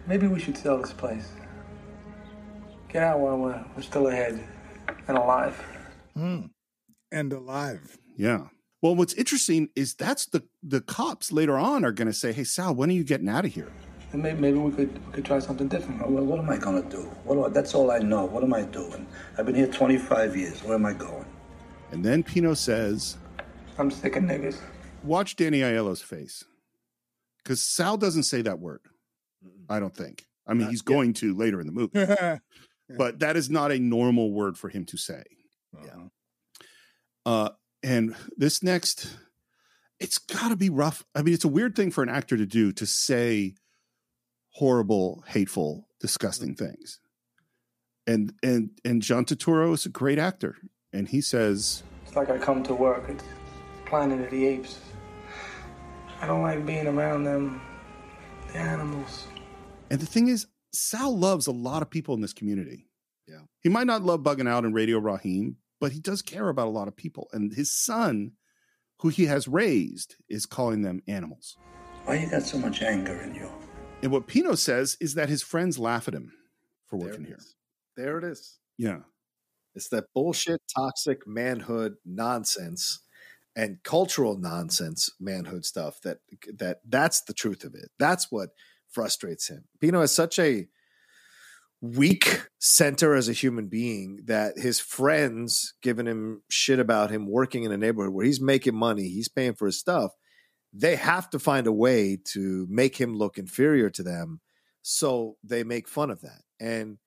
Maybe we should sell this place. Get out while we're, we're still ahead and alive. Mm. And alive. Yeah. Well, what's interesting is that's the the cops later on are going to say, "Hey, Sal, when are you getting out of here?" And maybe, maybe we could we could try something different. Well, what am I gonna do? What do I, that's all I know. What am I doing? I've been here 25 years. Where am I going? And then Pino says, I'm sick of niggas. "Watch Danny Aiello's face, because Sal doesn't say that word. I don't think. I mean, he's going to later in the movie, but that is not a normal word for him to say. Yeah. Uh, and this next, it's got to be rough. I mean, it's a weird thing for an actor to do to say horrible, hateful, disgusting things. And and and John Turturro is a great actor, and he says, It's like I come to work. It's Planet of the Apes. I don't like being around them, the animals. and the thing is, Sal loves a lot of people in this community. Yeah. He might not love bugging out and Radio Raheem, but he does care about a lot of people. And his son, who he has raised, is calling them animals. Why you got so much anger in you? And what Pino says is that his friends laugh at him for working here. There it is. Yeah. It's that bullshit, toxic manhood nonsense and cultural nonsense manhood stuff that that that's the truth of it. That's what frustrates him. Pino is such a weak center as a human being that his friends giving him shit about him working in a neighborhood where he's making money, he's paying for his stuff. They have to find a way to make him look inferior to them. So they make fun of that. And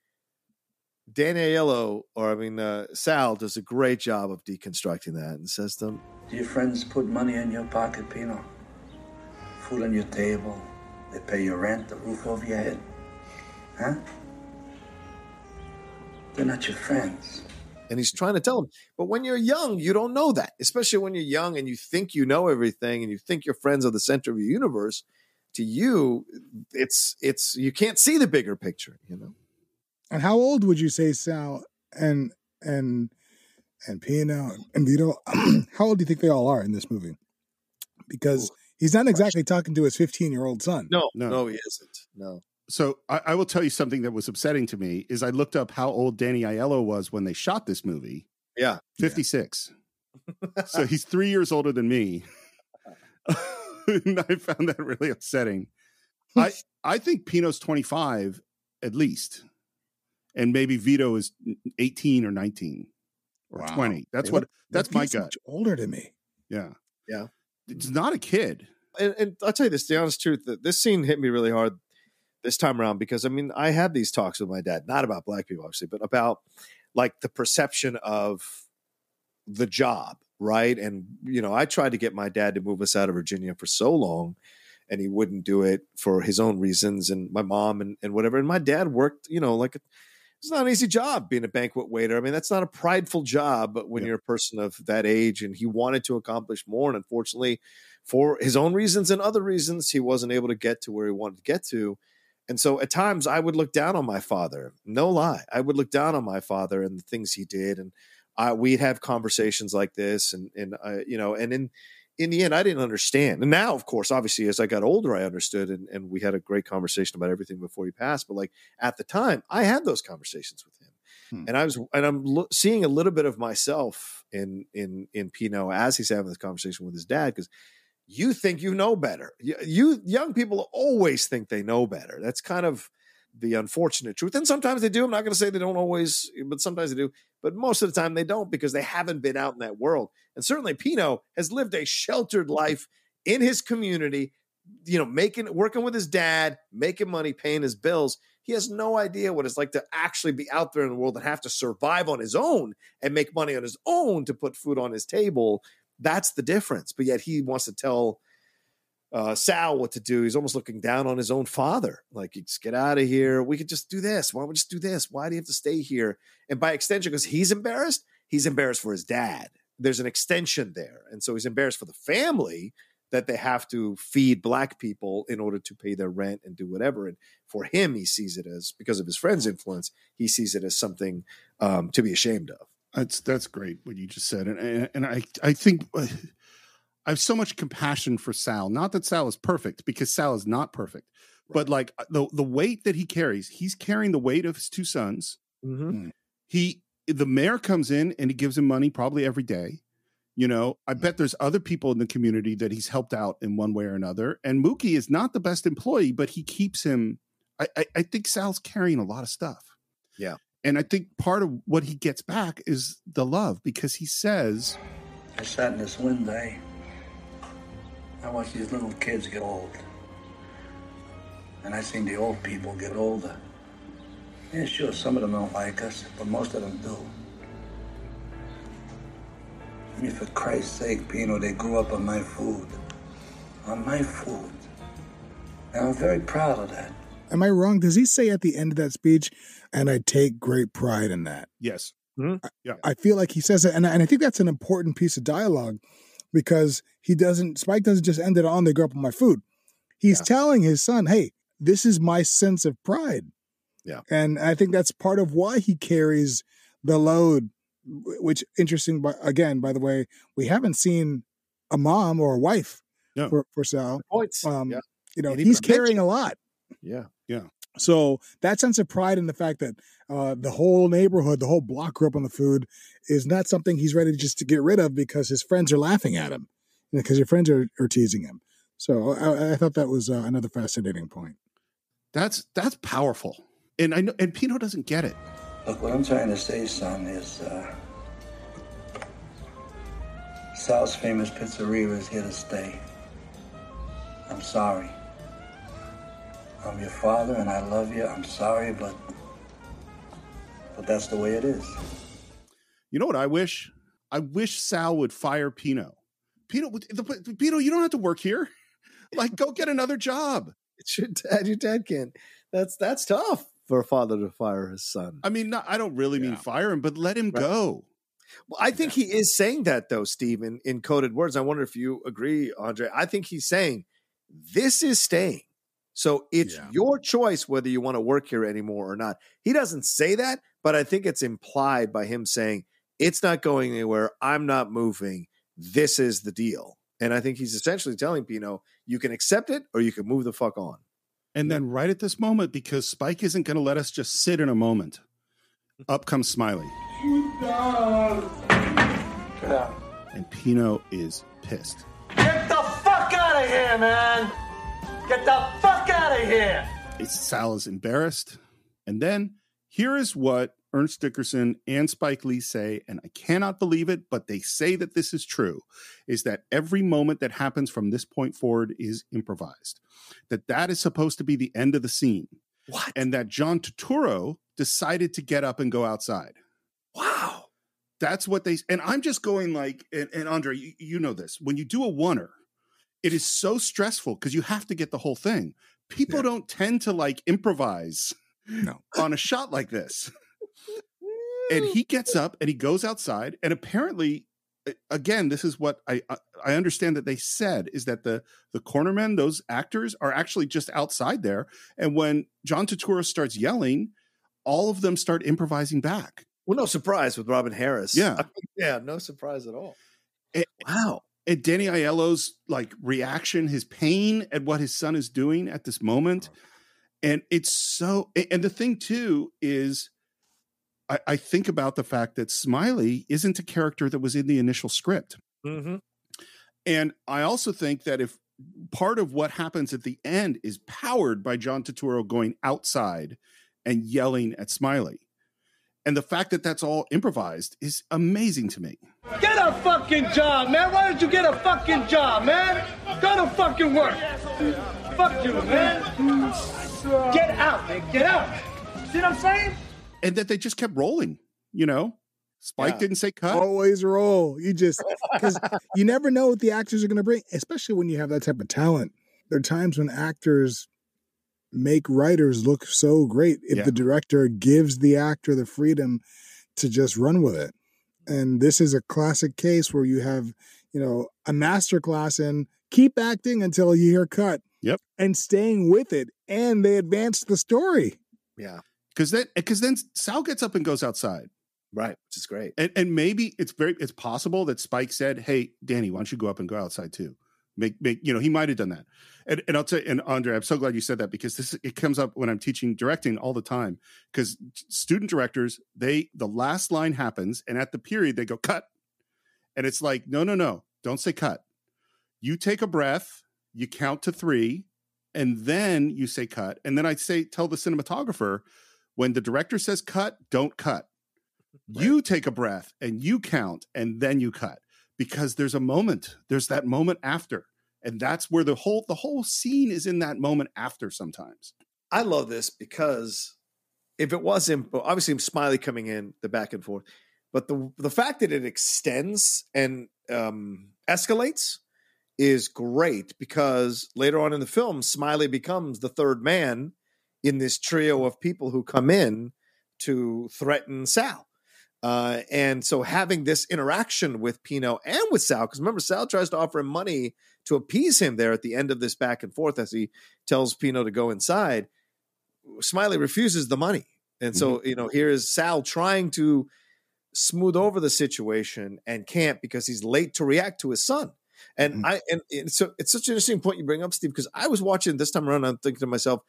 Danny Aiello, or I mean, uh, Sal does a great job of deconstructing that and says to them, Do your friends put money in your pocket, Pino? Food on your table? They pay your rent, the roof over your head? Huh? They're not your friends. and he's trying to tell him, but when you're young, you don't know that, especially when you're young and you think you know everything and you think your friends are the center of your universe. To you, it's it's you can't see the bigger picture, you know. And how old would you say Sal and and and Pino and Vito? how old do you think they all are in this movie? Because he's not exactly talking to his 15 year old son. No, No. no, he isn't. No. So I, I will tell you something that was upsetting to me is I looked up how old Danny Aiello was when they shot this movie. Yeah. 56. so he's three years older than me. and I found that really upsetting. I I think Pino's 25 at least. And maybe Vito is 18 or 19 or Wow. 20. That's They what look- that's my feel gut. much older than me. Yeah. Yeah. It's not a kid. and, and I'll tell you this, the honest truth, that this scene hit me really hard this time around because I mean, I had these talks with my dad, not about black people, obviously, but about like the perception of the job, right? And you know, I tried to get my dad to move us out of Virginia for so long, and he wouldn't do it for his own reasons, and my mom and, and whatever. And my dad worked, you know, like it's not an easy job being a banquet waiter. I mean, that's not a prideful job, but when you're a person of that age and he wanted to accomplish more, and unfortunately, for his own reasons and other reasons, he wasn't able to get to where he wanted to get to. And so at times I would look down on my father. No lie. I would look down on my father and the things he did. And I, we'd have conversations like this. And, and uh, you know, and in, in the end, I didn't understand. And now, of course, obviously, as I got older, I understood. And, and we had a great conversation about everything before he passed. But like at the time, I had those conversations with him. Hmm. And I was, and I'm lo- seeing a little bit of myself in in in Pino as he's having this conversation with his dad because you think you know better. You, you young people always think they know better. That's kind of the unfortunate truth. And sometimes they do. I'm not going to say they don't always, but sometimes they do. But most of the time they don't because they haven't been out in that world. And certainly Pino has lived a sheltered life in his community, you know, making working with his dad, making money, paying his bills. He has no idea what it's like to actually be out there in the world and have to survive on his own and make money on his own to put food on his table. That's the difference. But yet he wants to tell uh, Sal what to do. He's almost looking down on his own father. Like, just get out of here. We could just do this. Why don't we just do this? Why do you have to stay here? And by extension, because he's embarrassed, he's embarrassed for his dad. There's an extension there. And so he's embarrassed for the family that they have to feed black people in order to pay their rent and do whatever. And for him, he sees it as because of his friend's influence, he sees it as something um, to be ashamed of. That's that's great what you just said, and and, and I I think uh, I have so much compassion for Sal. Not that Sal is perfect, because Sal is not perfect, but like the the weight that he carries, he's carrying the weight of his two sons. Mm-hmm. He the mayor comes in and he gives him money probably every day. You know, I bet there's other people in the community that he's helped out in one way or another. And Mookie is not the best employee, but he keeps him. I, I, I think Sal's carrying a lot of stuff. Yeah. And I think part of what he gets back is the love because he says, I sat in this one day. I watch these little kids get old. And I seen the old people get older. Yeah, sure, some of them don't like us, but most of them do. I mean, for Christ's sake, Pino, they grew up on my food. On my food. And I'm very proud of that. Am I wrong? Does he say at the end of that speech, and I take great pride in that? Yes. Mm-hmm. Yeah. I feel like he says it, and I, and I think that's an important piece of dialogue because he doesn't. Spike doesn't just end it on they grew up on my food. He's telling his son, "Hey, this is my sense of pride." Yeah. And I think that's part of why he carries the load. Which interesting, but again, by the way, we haven't seen a mom or a wife No. for for Sal. Points. Um, Yeah. You know, he's carrying a lot. Yeah. Yeah. So that sense of pride in the fact that uh, the whole neighborhood, the whole block grew up on the food is not something he's ready just to get rid of because his friends are laughing at him, because your friends are, are teasing him. So I, I thought that was uh, another fascinating point. That's that's powerful. And I know and Pino doesn't get it. Look, what I'm trying to say, son, is uh, Sal's famous pizzeria is here to stay. I'm sorry. I'm your father and I love you. I'm sorry, but but that's the way it is. You know what I wish? I wish Sal would fire Pino. The, Pino, you don't have to work here. Like, go get another job. It's your dad. Your dad can't. That's that's tough for a father to fire his son. I mean, not, I don't really mean fire him, but let him go. Well, I think he is saying that though, Steve, in, in coded words. I wonder if you agree, Andre. I think he's saying this is staying. So it's your choice whether you want to work here anymore or not. He doesn't say that, but I think it's implied by him saying it's not going anywhere. I'm not moving. This is the deal. And I think he's essentially telling Pino, you can accept it or you can move the fuck on. And then right at this moment, because Spike isn't going to let us just sit in a moment, up comes Smiley. Get out. And Pino is pissed. Get the fuck out of here, man! Get the fuck out of here! It's, Sal is embarrassed. And then here is what Ernest Dickerson and Spike Lee say, and I cannot believe it, but they say that this is true, is that every moment that happens from this point forward is improvised. That that is supposed to be the end of the scene. What? And that John Turturro decided to get up and go outside. Wow. That's what they and I'm just going like and, and Andre, you, you know this. When you do a oner, it is so stressful because you have to get the whole thing. People don't tend to like improvise no. on a shot like this. And he gets up and he goes outside and apparently again this is what I, I i understand that they said is that the the cornermen those actors are actually just outside there and when john Turturro starts yelling all of them start improvising back Well, no surprise with Robin Harris. Yeah. I mean, yeah, no surprise at all. And- Wow. and danny aiello's like reaction his pain at what his son is doing at this moment and it's so and the thing too is I, I think about the fact that smiley isn't a character that was in the initial script Mm-hmm. And I also think that if part of what happens at the end is powered by John Turturro going outside and yelling at Smiley. And the fact that that's all improvised is amazing to me. Get a fucking job, man! Why don't you get a fucking job, man? Go to fucking work! Fuck you, man! Get out, man! Get out! See what I'm saying? And that they just kept rolling, you know? Spike Yeah. didn't say cut. Always roll. You just because you never know what the actors are going to bring, especially when you have that type of talent. There are times when actors make writers look so great if Yeah. the director gives the actor the freedom to just run with it. And this is a classic case where you have, you know, a master class in keep acting until you hear cut. Yep. And staying with it. And they advanced the story. Yeah. Because then, eh, because then Sal gets up and goes outside. Right, which is great. And, and maybe it's very it's possible that Spike said, "Hey, Danny, why don't you go up and go outside too?" Make make you know he might have done that. And and I'll tell you, and Andre, I'm so glad you said that because this it comes up when I'm teaching directing all the time. Because student directors, they the last line happens, and at the period they go cut, and it's like, no, no, no, don't say cut. You take a breath, you count to three, and then you say cut. And then I say, tell the cinematographer, when the director says cut, don't cut. You take a breath and you count, and then you cut because there's a moment. There's that moment after, and that's where the whole the whole scene is in that moment after. Sometimes I love this because if it wasn't obviously Smiley coming in the back and forth, but the the fact that it extends and um, escalates is great because later on in the film, Smiley becomes the third man in this trio of people who come in to threaten Sal. Uh, and so having this interaction with Pino and with Sal, because remember, Sal tries to offer him money to appease him there at the end of this back and forth as he tells Pino to go inside. Smiley refuses the money. And so, mm-hmm. you know, here is Sal trying to smooth over the situation and can't because he's late to react to his son. And mm-hmm. I and, and so it's such an interesting point you bring up, Steve, because I was watching this time around. I'm thinking to myself,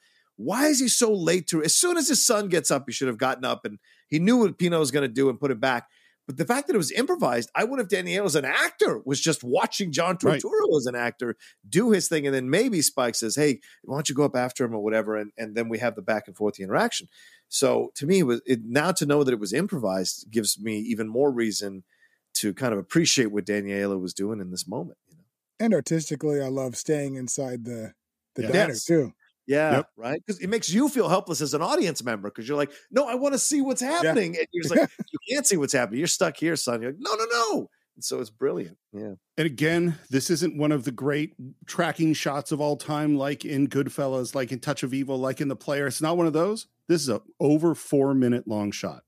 why is he so late to? As soon as his son gets up, he should have gotten up and he knew what Pino was going to do and put it back. But the fact that it was improvised, I would have Danny Aiello as an actor was just watching John Turturro right. as an actor do his thing, and then maybe Spike says, "Hey, why don't you go up after him or whatever?" And and then we have the back and forth the interaction. So to me, it was it, now to know that it was improvised gives me even more reason to kind of appreciate what Danny Aiello was doing in this moment. You know, and artistically, I love staying inside the the yeah. diner yes. too. Yeah, yep. right. Because it makes you feel helpless as an audience member because you're like, no, I want to see what's happening, yeah. and you're just like, you can't see what's happening. You're stuck here, son. You're like, no, no, no. And so it's brilliant. Yeah. And again, this isn't one of the great tracking shots of all time, like in Goodfellas, like in Touch of Evil, like in The Player. It's not one of those. This is a over four minute long shot.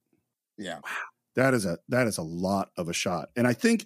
Yeah. Wow. That is a that is a lot of a shot. And I think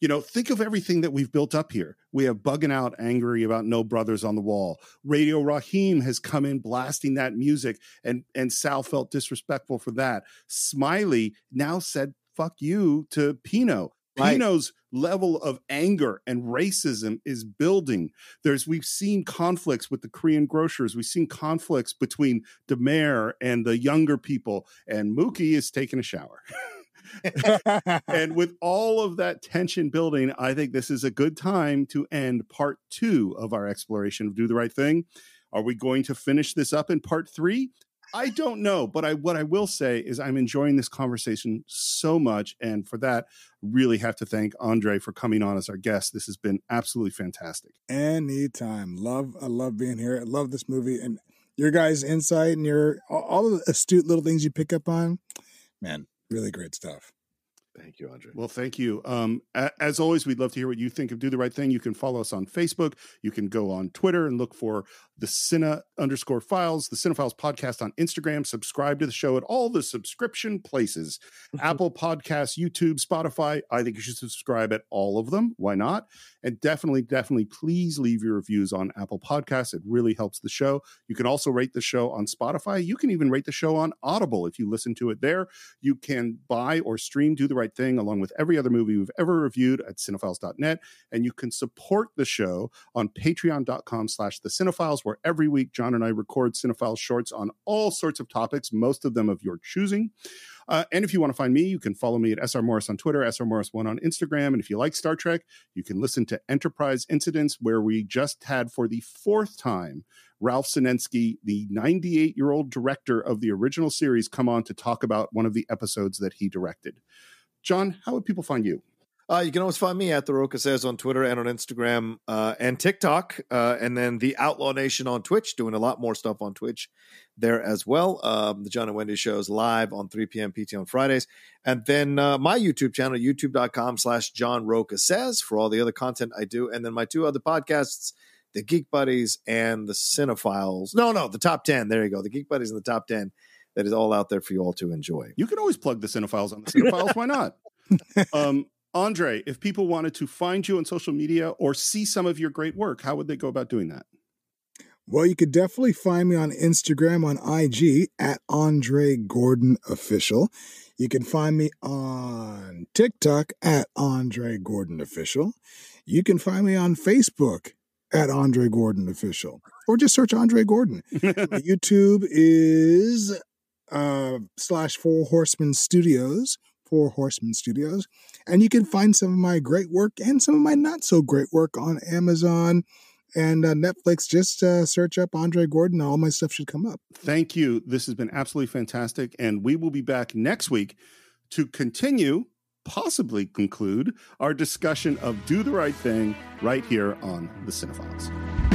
you know, think of everything that we've built up here. We have Buggin' Out angry about no brothers on the wall. Radio Raheem has come in blasting that music, and and Sal felt disrespectful for that. Smiley now said "fuck you" to Pino. Right. Pino's level of anger and racism is building. There's we've seen conflicts with the Korean grocers. We've seen conflicts between Da Mayor and the younger people, and Mookie is taking a shower. and with all of that tension building, I think this is a good time to end part two of our exploration of Do the Right Thing. Are we going to finish this up in part three? I don't know, but I what I will say is I'm enjoying this conversation so much, and for that, really have to thank Andre for coming on as our guest. This has been absolutely fantastic. Anytime, love, I love being here. I love this movie and your guys' insight and your all the astute little things you pick up on. Man, Really great stuff. Thank you, Andre. Well, thank you. Um, as always, we'd love to hear what you think of Do the Right Thing. You can follow us on Facebook. You can go on Twitter and look for the Cine underscore files, the Cine-Files podcast on Instagram. Subscribe to the show at all the subscription places Apple Podcasts, YouTube, Spotify. I think you should subscribe at all of them. Why not? And definitely, definitely, please leave your reviews on Apple Podcasts. It really helps the show. You can also rate the show on Spotify. You can even rate the show on Audible if you listen to it there. You can buy or stream Do the Right Thing along with every other movie we've ever reviewed at cine-files.net. And you can support the show on patreon.com slash the Cine-Files where every week John and I record Cine-File shorts on all sorts of topics, most of them of your choosing. Uh, and if you want to find me, you can follow me at SR Morris on Twitter, SR Morris1 on Instagram. And if you like Star Trek, you can listen to Enterprise Incidents, where we just had for the fourth time Ralph Senensky, the 98 year old director of the original series, come on to talk about one of the episodes that he directed. John, how would people find you? Uh, you can always find me at The Rocha Says on Twitter and on Instagram uh, and TikTok. Uh, and then The Outlaw Nation on Twitch, doing a lot more stuff on Twitch there as well. Um, the John and Wendy show is live on 3 p.m. PT on Fridays. And then uh, my YouTube channel, youtube.com slash John Rocha Says for all the other content I do. And then my two other podcasts, The Geek Buddies and The Cine-Files. No, no, the top 10. There you go. The Geek Buddies and the top 10. That is all out there for you all to enjoy. You can always plug the Cine-Files on the Cine-Files. Why not? um, Andre, if people wanted to find you on social media or see some of your great work, how would they go about doing that? Well, you could definitely find me on Instagram on IG at Andre Gordon Official. You can find me on TikTok at Andre Gordon Official. You can find me on Facebook at Andre Gordon Official, or just search Andre Gordon. YouTube is uh, slash Four Horsemen Studios, Four Horsemen Studios, and you can find some of my great work and some of my not so great work on Amazon and uh, Netflix. Just uh, search up Andre Gordon, all my stuff should come up. Thank you. This has been absolutely fantastic, and we will be back next week to continue possibly conclude our discussion of Do the Right Thing right here on The Cine-Files.